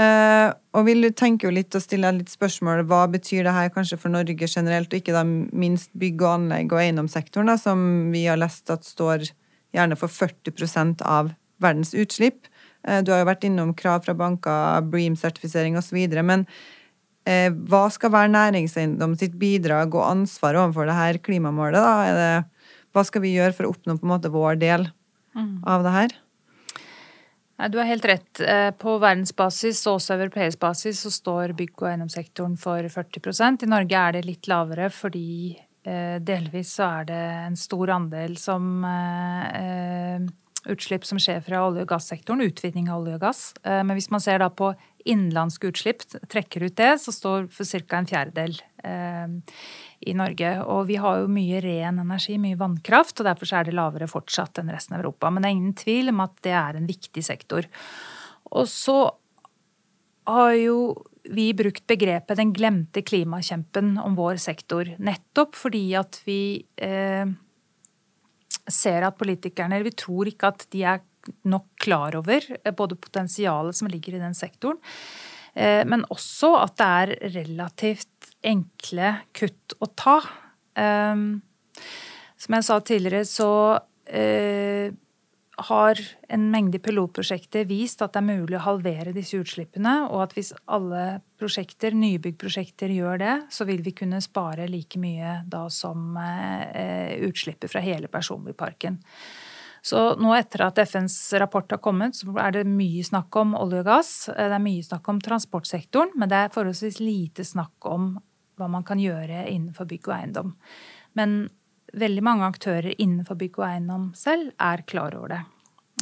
Speaker 4: Uh, og vi tenker jo litt og stiller litt spørsmål hva betyr det her kanskje for Norge generelt, og ikke da minst bygg og anlegg og eiendomssektoren, som vi har lest at står gjerne for 40% av verdens utslipp. Uh, du har jo vært innom krav fra banker, Bream-sertifisering osv. Men hva skal være næringseiendom sitt bidrag og ansvar overfor det her klimamålet? da? Det, hva skal vi gjøre for å oppnå på en måte vår del mm. av det her?
Speaker 3: Du har helt rett. Eh, på verdensbasis og også europeisk basis så står bygg- og eiendomssektoren for 40% I Norge er det litt lavere fordi eh, delvis så er det en stor andel som eh, utslipp som skjer fra olje- og gassektoren, utvinning av olje og gass. Men hvis man ser da på innenlandske utslipp, trekker ut det, så står for ca. en fjerdedel i Norge. Og vi har jo mye ren energi, mye vannkraft, og derfor er det lavere fortsatt enn resten av Europa. Men det er ingen tvil om at det er en viktig sektor. Og så har jo vi brukt begrepet 'den glemte klimakjempen' om vår sektor. Nettopp fordi at vi eh, ser at politikerne Vi tror ikke at de er nok klar over eh, både potensialet som ligger i den sektoren, eh, men også at det er relativt enkle kutt å ta. Um, som jeg sa tidligere, så uh, har en mengde pilotprosjekter vist at det er mulig å halvere disse utslippene, og at hvis alle prosjekter, nybyggprosjekter gjør det, så vil vi kunne spare like mye da som utslippet fra hele personbilparken. Så nå etter at FNs rapport har kommet, så er det mye snakk om olje og gass. Det er mye snakk om transportsektoren, men det er forholdsvis lite snakk om hva man kan gjøre innenfor bygg og eiendom. Men veldig mange aktører innenfor bygg og eiendom selv er klar over det.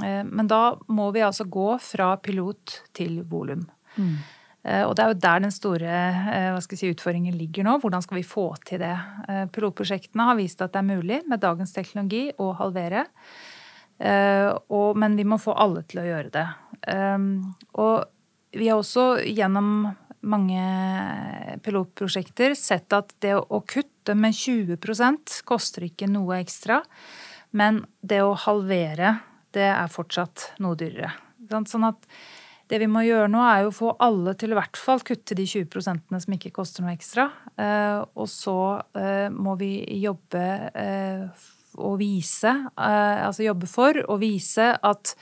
Speaker 3: Eh, men da må vi altså gå fra pilot til volum. Mm. Eh, og det er jo der den store eh, si, utfordringen ligger nå. Hvordan skal vi få til det? Pilotprosjektene har vist at det er mulig med dagens teknologi å halvere. Men vi må få alle til å gjøre det. Og vi har også gjennom mange pilotprosjekter sett at det å kutte med 20 koster ikke noe ekstra. Men det å halvere, det er fortsatt noe dyrere. Sånn at det vi må gjøre nå, er jo å få alle til i hvert fall kutte de 20 som ikke koster noe ekstra. Eh, og så eh, må vi jobbe eh, og vise, altså jobbe for å vise at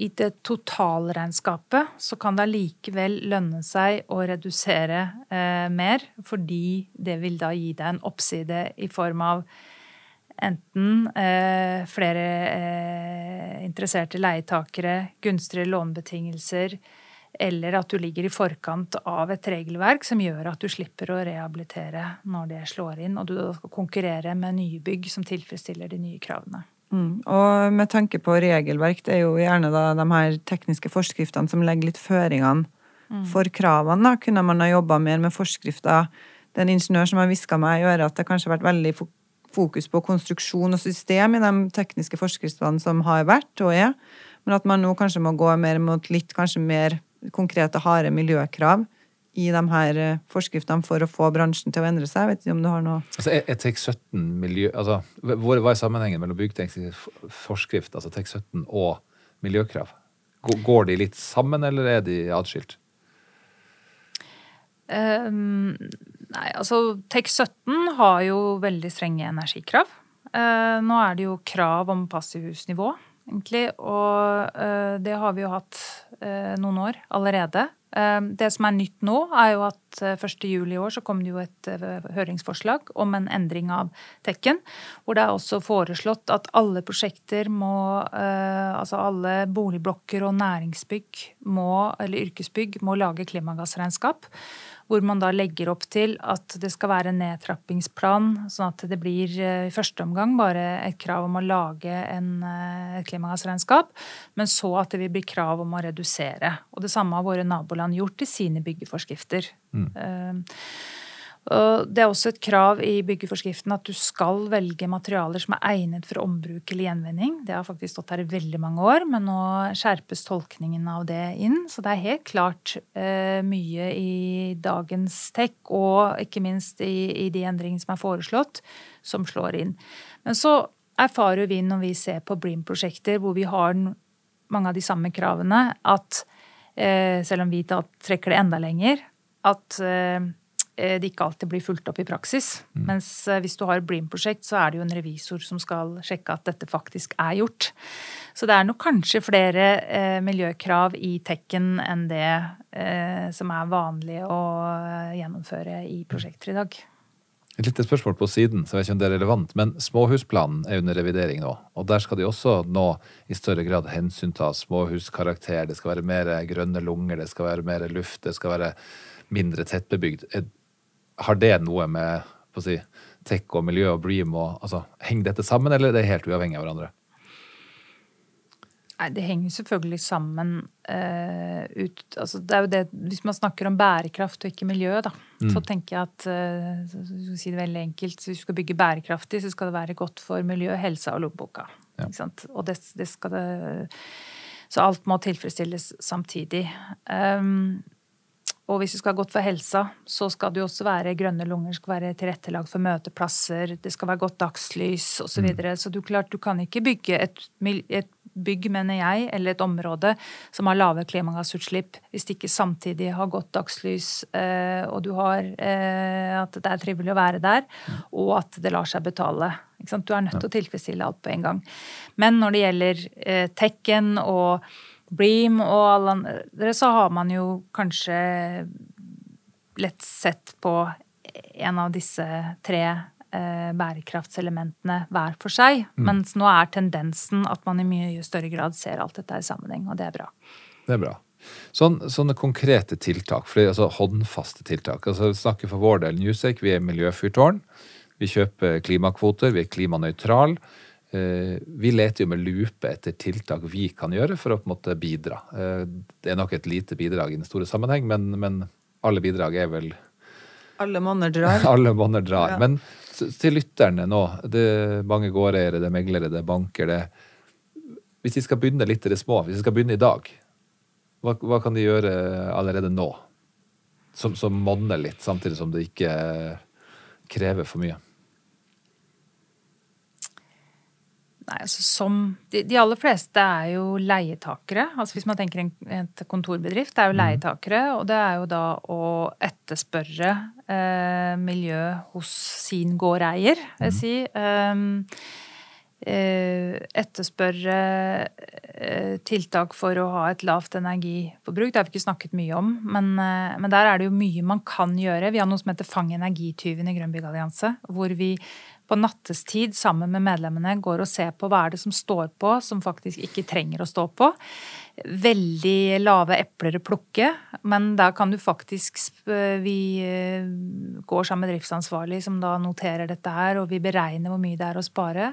Speaker 3: i det totalregnskapet så kan det allikevel lønne seg å redusere eh, mer, fordi det vil da gi deg en oppside i form av enten eh, flere eh, interesserte leietakere, gunstigere lånebetingelser, eller at du ligger i forkant av et regelverk som gjør at du slipper å rehabilitere når det slår inn, og du skal konkurrere med nye bygg som tilfredsstiller de nye kravene.
Speaker 4: Mm. Og med tanke på regelverk, det er jo gjerne de her tekniske forskriftene som legger litt føringene mm. for kravene. Da. Kunne man ha jobba mer med forskrifter? Det er en ingeniør som har hviska meg i øret at det kanskje har vært veldig fokus på konstruksjon og system i de tekniske forskriftene som har vært og er, men at man nå kanskje må gå mer mot litt kanskje mer konkrete, harde miljøkrav i de her eh, forskriftene for å få bransjen til å endre seg? Jeg vet ikke om du har noe
Speaker 2: Altså, er TEK17 miljø... Altså, hva er sammenhengen mellom byggteknisk forskrift, altså TEK17, og miljøkrav? Går de litt sammen, eller er de atskilt?
Speaker 3: Um, nei, altså TEK17 har jo veldig strenge energikrav. Uh, nå er det jo krav om passivhusnivå, egentlig. Og uh, det har vi jo hatt uh, noen år allerede. Ehm, det som er nytt nå, er jo at 1.7 eh, i år så kom det jo et eh, høringsforslag om en endring av tekken. Hvor det er også foreslått at alle prosjekter må eh, Altså alle boligblokker og næringsbygg må, eller yrkesbygg må lage klimagassregnskap hvor man da legger opp til at det skal være en nedtrappingsplan, sånn at det blir eh, i første omgang bare et krav om å lage en, eh, et klimagassregnskap, men så at det vil bli krav om å redusere. Og det samme har våre naboland gjort i sine byggeforskrifter. Mm. Uh, det er også et krav i byggeforskriften at du skal velge materialer som er egnet for ombruk eller gjenvinning. Det har faktisk stått her i veldig mange år, men nå skjerpes tolkningen av det inn. Så det er helt klart eh, mye i dagens tech, og ikke minst i, i de endringene som er foreslått, som slår inn. Men så erfarer vi når vi ser på Bream-prosjekter hvor vi har mange av de samme kravene, at eh, selv om vi trekker det enda lenger, at Eh, det ikke alltid blir fulgt opp i praksis. Mm. Mens eh, hvis du har et Bream-prosjekt, så er det jo en revisor som skal sjekke at dette faktisk er gjort. Så det er nok kanskje flere eh, miljøkrav i tekken enn det eh, som er vanlig å eh, gjennomføre i prosjekter i dag.
Speaker 2: Et lite spørsmål på siden, så jeg vet ikke om det er relevant, men småhusplanen er under revidering nå. Og der skal de også nå i større grad hensynta småhuskarakter. Det skal være mer grønne lunger, det skal være mer luft, det skal være mindre tettbebygd har det noe med på å si, tech og miljø og Bream og altså, Henger dette sammen, eller er det helt uavhengig av hverandre?
Speaker 3: Nei, Det henger selvfølgelig sammen uh, ut altså det er jo det, Hvis man snakker om bærekraft og ikke miljø, da, mm. så tenker jeg at uh, så si det veldig enkelt, hvis du skal bygge bærekraftig, så skal det være godt for miljø, helsa og lommeboka. Ja. Og det, det, skal det Så alt må tilfredsstilles samtidig. Um, og hvis det skal ha godt for helsa, så skal det jo også være grønne lunger, skal være tilrettelagt for møteplasser, det skal være godt dagslys osv. Så, mm. videre. så du, klart, du kan ikke bygge et, et, bygg, mener jeg, eller et område som har lave klimagassutslipp, hvis det ikke samtidig har godt dagslys, eh, og du har eh, at det er trivelig å være der, og at det lar seg betale. Du er nødt til å tilfredsstille alt på en gang. Men når det gjelder eh, tekken og Bream og alle andre, så har man jo kanskje lett sett på en av disse tre eh, bærekraftselementene hver for seg. Mm. Mens nå er tendensen at man i mye større grad ser alt dette i sammenheng, og det er bra.
Speaker 2: Det er bra. Sånn, sånne konkrete tiltak, for altså håndfaste tiltak. altså Snakker for vår del Newsec, vi er miljøfyrtårn. Vi kjøper klimakvoter, vi er klimanøytral. Eh, vi leter jo med lupe etter tiltak vi kan gjøre for å på en måte bidra. Eh, det er nok et lite bidrag i den store sammenheng, men, men alle bidrag er vel
Speaker 4: Alle monner drar.
Speaker 2: alle monner drar. Ja. Men til lytterne nå, det er mange gårdeiere, det er meglere, det er banker, det Hvis de skal begynne litt i det små, hvis de skal begynne i dag, hva, hva kan de gjøre allerede nå? Som, som monner litt, samtidig som det ikke krever for mye?
Speaker 3: Nei, altså som, de, de, aller fleste er jo leietakere. altså Hvis man tenker en, et kontorbedrift, det er jo mm. leietakere. Og det er jo da å etterspørre eh, miljø hos sin gårdeier, vil jeg mm. si. Um, eh, etterspørre eh, tiltak for å ha et lavt energiforbruk. Det har vi ikke snakket mye om, men, eh, men, der er det jo mye man kan gjøre. Vi har noe som heter Fang energityven i Grønn byggallianse, hvor vi på nattestid sammen med medlemmene går og ser på hva er det som står på som faktisk ikke trenger å stå på. Veldig lave epler å plukke, men da kan du faktisk Vi eh, går sammen med driftsansvarlig som da noterer dette her, og vi beregner hvor mye det er å spare.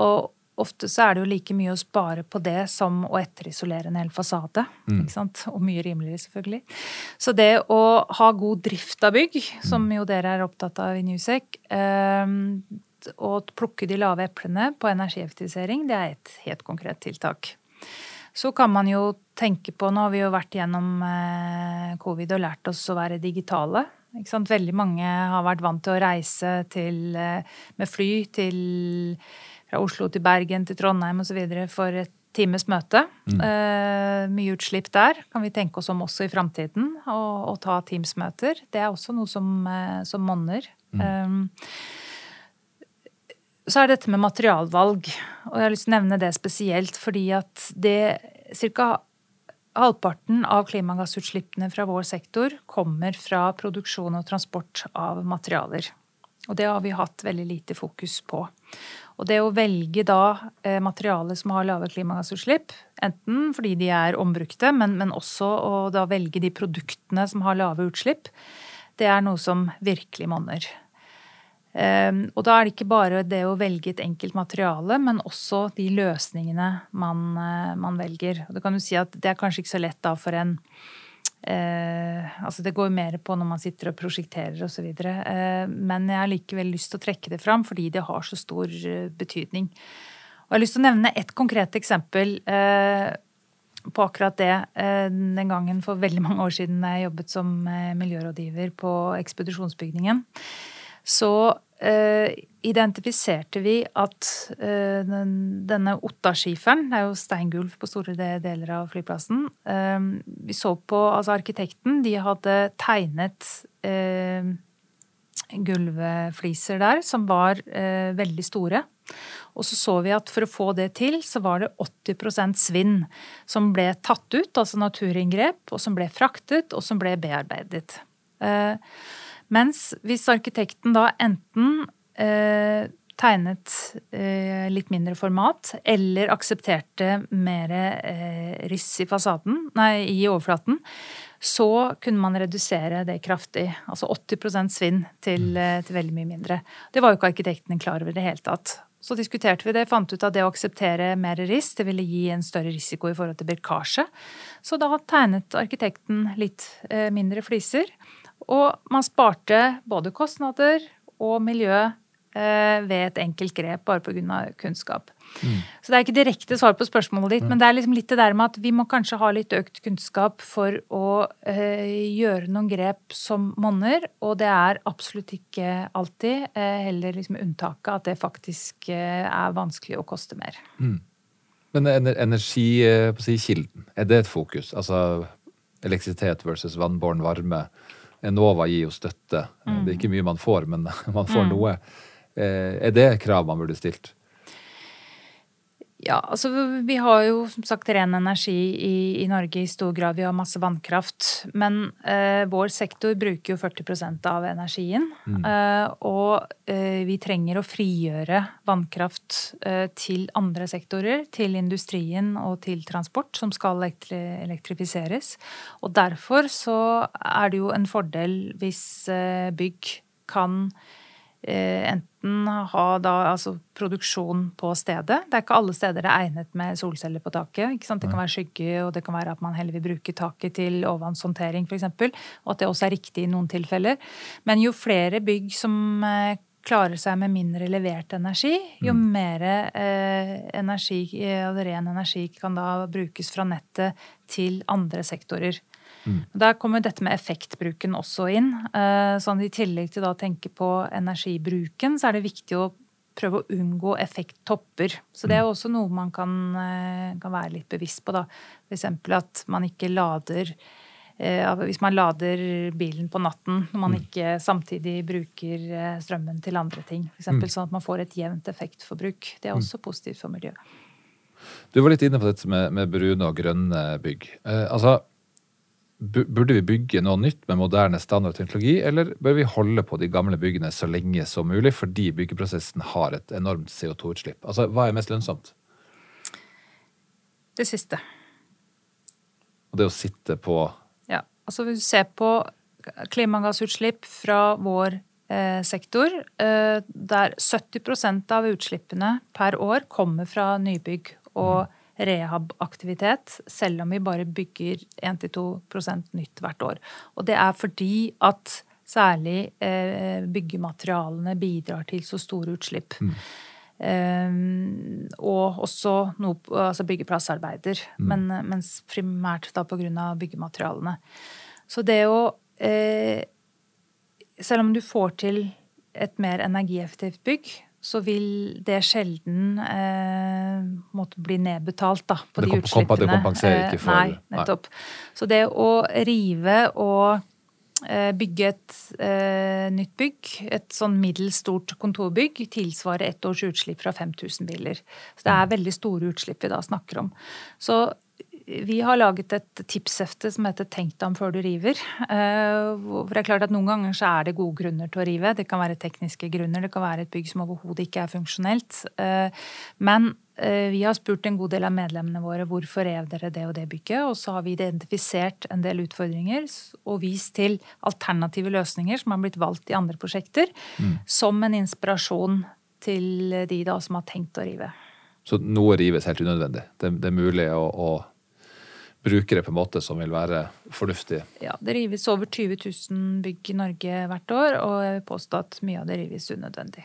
Speaker 3: Og ofte så er det jo like mye å spare på det som å etterisolere en hel fasade. Mm. ikke sant? Og mye rimeligere, selvfølgelig. Så det å ha god drift av bygg, som mm. jo dere er opptatt av i Newsec, og å plukke de lave eplene på energieffektivisering, det er et helt konkret tiltak. Så kan man jo tenke på Nå har vi jo vært gjennom eh, covid og lært oss å være digitale. Veldig mange har vært vant til å reise til, eh, med fly til fra Oslo til Bergen til Trondheim osv. for et times møte. Mm. Uh, mye utslipp der. Kan vi tenke oss om også i framtiden, å ta Teams-møter. Det er også noe som, uh, som monner. Mm. Um, så er det dette med materialvalg. Og jeg har lyst til å nevne det spesielt fordi at det ca. halvparten av klimagassutslippene fra vår sektor kommer fra produksjon og transport av materialer. Og det har vi hatt veldig lite fokus på. Og det å velge da materiale materialer som har lave klimagassutslipp, enten fordi de er ombrukte, men, men, også å da velge de produktene som har lave utslipp, det er noe som virkelig monner. Um, og da er det ikke bare det å velge et enkelt materiale, men også de løsningene man, uh, man velger. Og du kan jo si at det er kanskje ikke så lett da for en Eh, altså det går mer på når man sitter og prosjekterer osv. Eh, men jeg har likevel lyst til å trekke det fram fordi det har så stor eh, betydning. Og jeg har lyst til å nevne et konkret eksempel eh, på akkurat det. Eh, den gangen for veldig mange år siden jeg jobbet som eh, miljørådgiver på ekspedisjonsbygningen, så Uh, identifiserte vi at uh, den, denne Otta-skiferen, det er jo steingulv på store deler av flyplassen uh, Vi så på altså arkitekten, de hadde tegnet gulvfliser der som var veldig store. Og så så vi at for å få det til, så var det 80% svinn som ble tatt ut, altså naturinngrep, og som ble fraktet, og som ble bearbeidet. Uh, mens hvis arkitekten da enten eh, tegnet eh, litt mindre format, eller aksepterte mer eh, riss i fasaden, nei, i overflaten, så kunne man redusere det kraftig. Altså 80% svinn til, eh, til, veldig mye mindre. Det var jo ikke arkitektene klar over i det hele tatt. Så diskuterte vi det, fant ut at det å akseptere mer riss det ville gi en større risiko i forhold til birkasje. Så da tegnet arkitekten litt eh, mindre fliser. Og man sparte både kostnader og miljø eh, ved et enkelt grep, bare pga. kunnskap. Mm. Så det er ikke direkte svar på spørsmålet ditt, mm. men det er liksom litt det der med at vi må kanskje ha litt økt kunnskap for å eh, gjøre noen grep som monner, og det er absolutt ikke alltid, eh, heller liksom unntaket, at det faktisk eh, er vanskelig å koste mer. Mm.
Speaker 2: Men energikilden, eh, er det et fokus? Altså elektrisitet versus vannbåren varme? Enova gir jo støtte. Mm. Det er ikke mye man får, men man får mm. noe. Eh, er det krav man burde stilt?
Speaker 3: Ja, altså vi har jo som sagt ren energi i, i Norge i stor grad. Vi har masse vannkraft. Men eh, vår sektor bruker jo 40% av energien. Mm. Eh, og eh, vi trenger å frigjøre vannkraft eh, til andre sektorer. Til industrien og til transport, som skal elektrifiseres. Og derfor så er det jo en fordel hvis eh, bygg kan Eh, enten ha da altså produksjon på stedet. Det er ikke alle steder det er egnet med solceller på taket. Det kan være skygge, og det kan være at man heller vil bruke taket til overvannshåndtering f.eks. Og at det også er riktig i noen tilfeller. Men jo flere bygg som eh, klarer seg med mindre levert energi, jo mm. mer eh, energi, eh, ren energi kan da brukes fra nettet til andre sektorer. Mm. Der kommer dette med effektbruken også inn. Eh, sånn I tillegg til å tenke på energibruken, så er det viktig å prøve å unngå effekttopper. Så det er jo også noe man kan, eh, kan være litt bevisst på. da. F.eks. at man ikke lader eh, hvis man lader bilen på natten når man mm. ikke samtidig bruker strømmen til andre ting. For eksempel, sånn at man får et jevnt effektforbruk. Det er også positivt for miljøet.
Speaker 2: Du var litt inne på dette med, med brune og grønne bygg. Eh, altså, Burde vi bygge noe nytt med moderne standardteknologi, eller bør vi holde på de gamle byggene så lenge som mulig fordi byggeprosessen har et enormt CO2-utslipp? Altså, Hva er mest lønnsomt?
Speaker 3: Det siste.
Speaker 2: Og det å sitte på
Speaker 3: Ja. altså Hvis du ser på klimagassutslipp fra vår eh, sektor, eh, der 70% av utslippene per år kommer fra nybygg og rehab-aktivitet, selv om vi bare bygger 1-2% nytt hvert år. Og det er fordi at særlig eh, byggematerialene bidrar til så store utslipp. Mm. Um, og også noe, altså byggeplassarbeider, mm. men, mens primært da pga. byggematerialene. Så det å eh, Selv om du får til et mer energieffektivt bygg, så vil det sjelden eh, måtte bli nedbetalt da, på det de utslippene.
Speaker 2: Det kompenserer ikke for
Speaker 3: Nei, nettopp. Så det å rive og eh, bygge et eh, nytt bygg, et sånn middels stort kontorbygg, tilsvarer ett års utslipp fra 5000 biler. Så det er veldig store utslipp vi da snakker om. Så vi har laget et tipshefte som heter 'Tenk deg om før du river'. For hvor det er klart at Noen ganger så er det gode grunner til å rive. Det kan være tekniske grunner, det kan være et bygg som overhodet ikke er funksjonelt. Eh, men eh, vi har spurt en god del av medlemmene våre hvorfor rev dere det og det bygget. Og så har vi identifisert en del utfordringer og vist til alternative løsninger som har blitt valgt i andre prosjekter, mm. som en inspirasjon til de da som har tenkt å rive.
Speaker 2: Så noe rives helt unødvendig? Det, det er mulig å, å brukere på en måte som vil være fornuftig.
Speaker 3: Ja, Det rives over 20 000 bygg i Norge hvert år, og jeg vil påstå at mye av det rives unødvendig.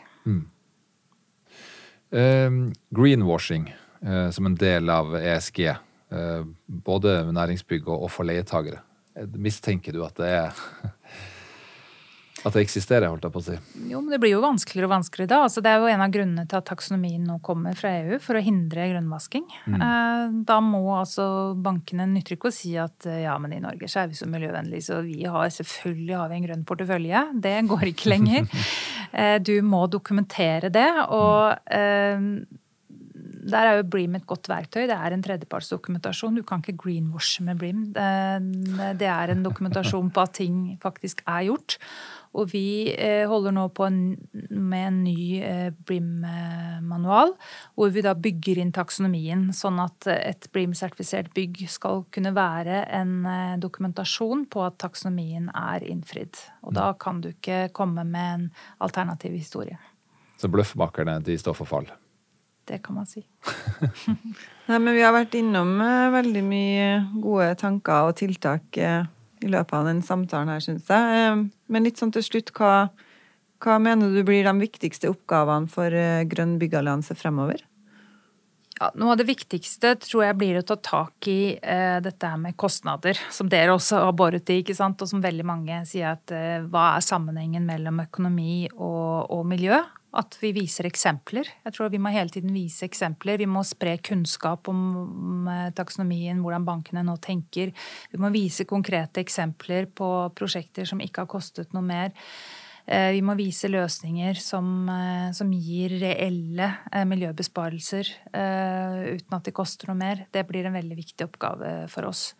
Speaker 2: Eh, greenwashing eh, som en del av ESG, eh, både næringsbygg og, og for leietagere. Eh, Mistenker du at det er At det eksisterer, holdt jeg på å si?
Speaker 3: Jo, men det blir jo vanskeligere og vanskeligere da. Altså, det er jo en av grunnene til at taksonomien nå kommer fra EU, for å hindre grønnvasking. Mm. Da må altså bankene nytter ikke å si at eh, ja, men i Norge så er vi så miljøvennlige, så vi har selvfølgelig har vi en grønn portefølje. Det går ikke lenger. Eh, Du må dokumentere det. Og eh, der er jo Bream et godt verktøy. Det er en tredjepartsdokumentasjon. Du kan ikke greenwashe med Bream. Det er en dokumentasjon på at ting faktisk er gjort. Og vi eh, holder nå på en, med en ny eh, Bream-manual, hvor vi da bygger inn taksonomien, sånn at et BRIM-sertifisert bygg skal kunne være en eh, dokumentasjon på at taksonomien er innfridd. Og da kan du ikke komme med en alternativ historie.
Speaker 2: Så bløffmakerne, de står for fall.
Speaker 3: Det kan man si.
Speaker 4: Nei, men vi har vært innom eh, veldig mye gode tanker og tiltak eh, i løpet av den samtalen her, syns jeg. Eh, Men litt sånn til slutt, hva, hva mener du blir de viktigste oppgavene for eh, Grønn byggallianse fremover?
Speaker 3: Ja, noe av det viktigste tror jeg blir å ta tak i eh, dette her med kostnader, som dere også har boret i, ikke sant? og som veldig mange sier at eh, hva er sammenhengen mellom økonomi og, og miljø? At vi viser eksempler. Jeg tror Vi må hele tiden vise eksempler. Vi må spre kunnskap om, eh, taksonomien, hvordan bankene nå tenker. Vi må vise konkrete eksempler på prosjekter som ikke har kostet noe mer. Eh, Vi må vise løsninger som, eh, som gir reelle miljøbesparelser uten at det koster noe mer. Det blir en veldig viktig oppgave for oss.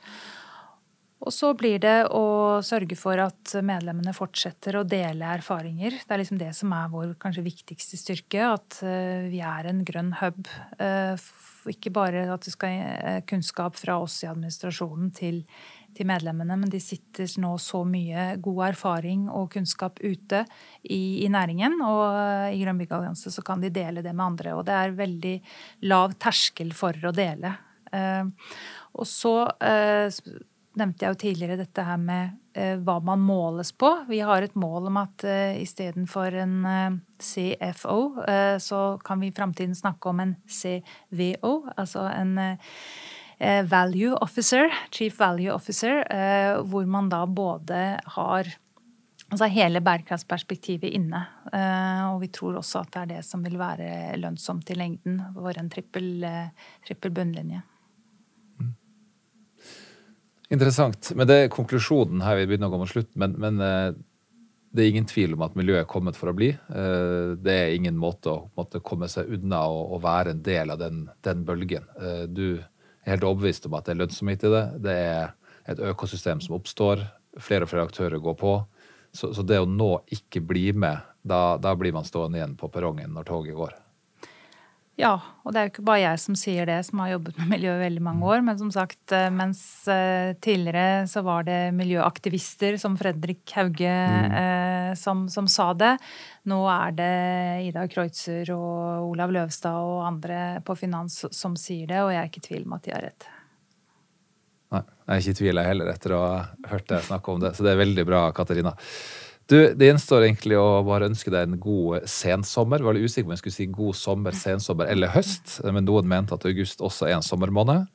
Speaker 3: Og så blir det å sørge for at medlemmene fortsetter å dele erfaringer. Det er liksom det som er vår kanskje viktigste styrke, at eh, vi er en grønn hub. Eh, Ikke bare at det skal eh, kunnskap fra oss i administrasjonen til, til medlemmene, men de sitter nå så mye god erfaring og kunnskap ute i, i næringen. Og i Grønn byggallianse så kan de dele det med andre. Og det er veldig lav terskel for å dele. Og så nevnte jeg jo tidligere dette her med eh, hva man måles på. Vi har et mål om at eh, istedenfor en eh, CFO, så kan vi i framtiden snakke om en CVO, altså en value officer, chief value officer, hvor man da både har Altså hele bærekraftsperspektivet inne. Og vi tror også at det er det som vil være lønnsomt i lengden for en trippel, trippel bunnlinje.
Speaker 2: Interessant. Men det er konklusjonen her vi begynner å gå mot slutten. Men, men eh, det er ingen tvil om at miljøet er kommet for å bli. Eh, Det er ingen måte å måtte komme seg unna å, være en del av den, den bølgen. Eh, Du er helt overbevist om at det er lønnsomhet i det. Det er et økosystem som oppstår. Flere og flere aktører går på. Så, så det å nå ikke bli med, da, da blir man stående igjen på perrongen når toget går.
Speaker 3: Ja, og det er jo ikke bare jeg som sier det, som har jobbet med miljø i veldig mange år. Men som sagt, eh, mens eh, tidligere så var det miljøaktivister som Fredrik Hauge eh, som, som sa det. Nå er det Ida Kreutzer og Olav Løvstad og andre på finans som sier det, og jeg er ikke i tvil om at de har rett.
Speaker 2: Nei, jeg er ikke i tvil jeg heller etter å ha hørt deg snakke om det. Så det er veldig bra, Katarina. Du, Det gjenstår egentlig å bare ønske deg en god sensommer. Jeg var litt usikker om jeg skulle si god sommer, sensommer eller høst, men noen mente at august også er en sommermåned.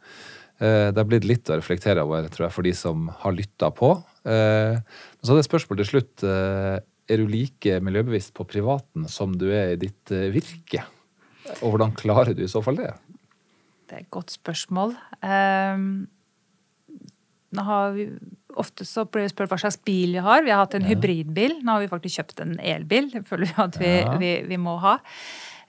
Speaker 2: Eh, Det har blitt litt å reflektere over tror jeg, for de som har lytta på. Eh, Så hadde jeg et spørsmål til slutt. Eh, Er du like miljøbevisst på privaten som du er i ditt virke? Og hvordan klarer du i så fall det?
Speaker 3: Det er et godt spørsmål. Ehm, nå har vi, ofte så blir vi spurt hva slags bil vi har. Vi har hatt en hybridbil. Nå har vi faktisk kjøpt en elbil. Det føler vi at vi,
Speaker 2: Ja.
Speaker 3: vi, vi må ha.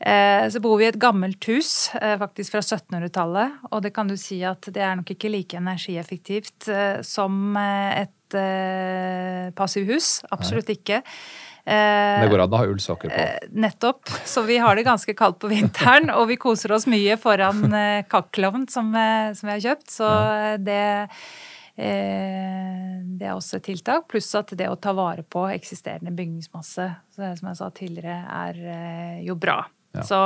Speaker 3: Eh, Så bor vi i et gammelt hus, eh, faktisk fra 1700-tallet. Og det kan du si at det er nok ikke like energieffektivt eh, som et passivhus. Absolutt ikke. Eh,
Speaker 2: Det går an å ha ullsokker på.
Speaker 3: Nettopp. Så vi har det ganske kaldt på vinteren, og vi koser oss mye foran kakkelovn som, som vi har kjøpt. Så det, det er også et tiltak. Pluss at det å ta vare på eksisterende bygningsmasse, så, som jeg sa tidligere, er eh, jo bra.
Speaker 2: Ja.
Speaker 3: Så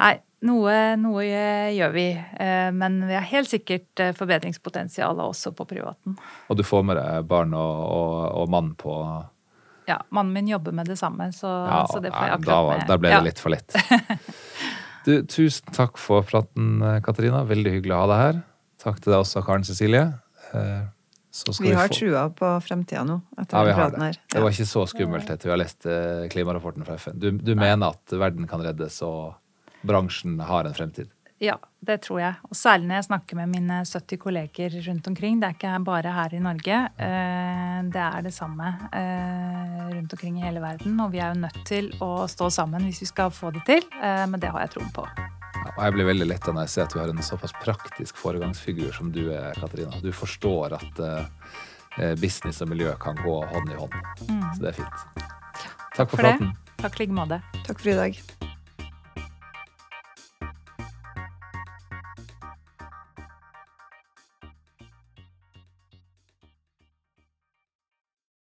Speaker 3: Nei, noe, noe gjør vi. eh, Men vi har helt sikkert eh, forbedringspotensial også på privaten.
Speaker 2: Og du får med deg barn og, og, og mann på
Speaker 3: Ja, Mannen min jobber med det samme, så,
Speaker 2: Ja,
Speaker 3: så det får jeg akkurat
Speaker 2: da,
Speaker 3: med.
Speaker 2: da ble det
Speaker 3: Ja.
Speaker 2: litt for lett. Du, tusen takk for praten, Katarina. Veldig hyggelig å ha deg her. Takk til deg også, Karen Cecilie. Eh, Så skal
Speaker 4: Vi har
Speaker 2: få-
Speaker 4: trua på fremtida nå, etter
Speaker 2: Ja,
Speaker 4: praten
Speaker 2: det.
Speaker 4: her.
Speaker 2: Det var ikke så skummelt etter vi har lest eh, klimarapporten fra FN. Du, du mener at verden kan reddes, og bransjen har en fremtid?
Speaker 3: Ja, det tror jeg. Og særlig når jeg snakker med mine 70 kolleger rundt omkring. Det er ikke bare her i Norge. eh, Det er det samme eh, rundt omkring i hele verden. Og vi er jo nødt til å stå sammen hvis vi skal få det til. eh, Men det har jeg troen på.
Speaker 2: Ja, og jeg blir veldig letta når jeg ser at du har en såpass praktisk foregangsfigur som du er, Katarina. Du forstår at uh, business og miljø kan gå hånd i hånd. Så det er fint. Takk for
Speaker 3: For det. Takk i like måte.
Speaker 4: Takk for i dag.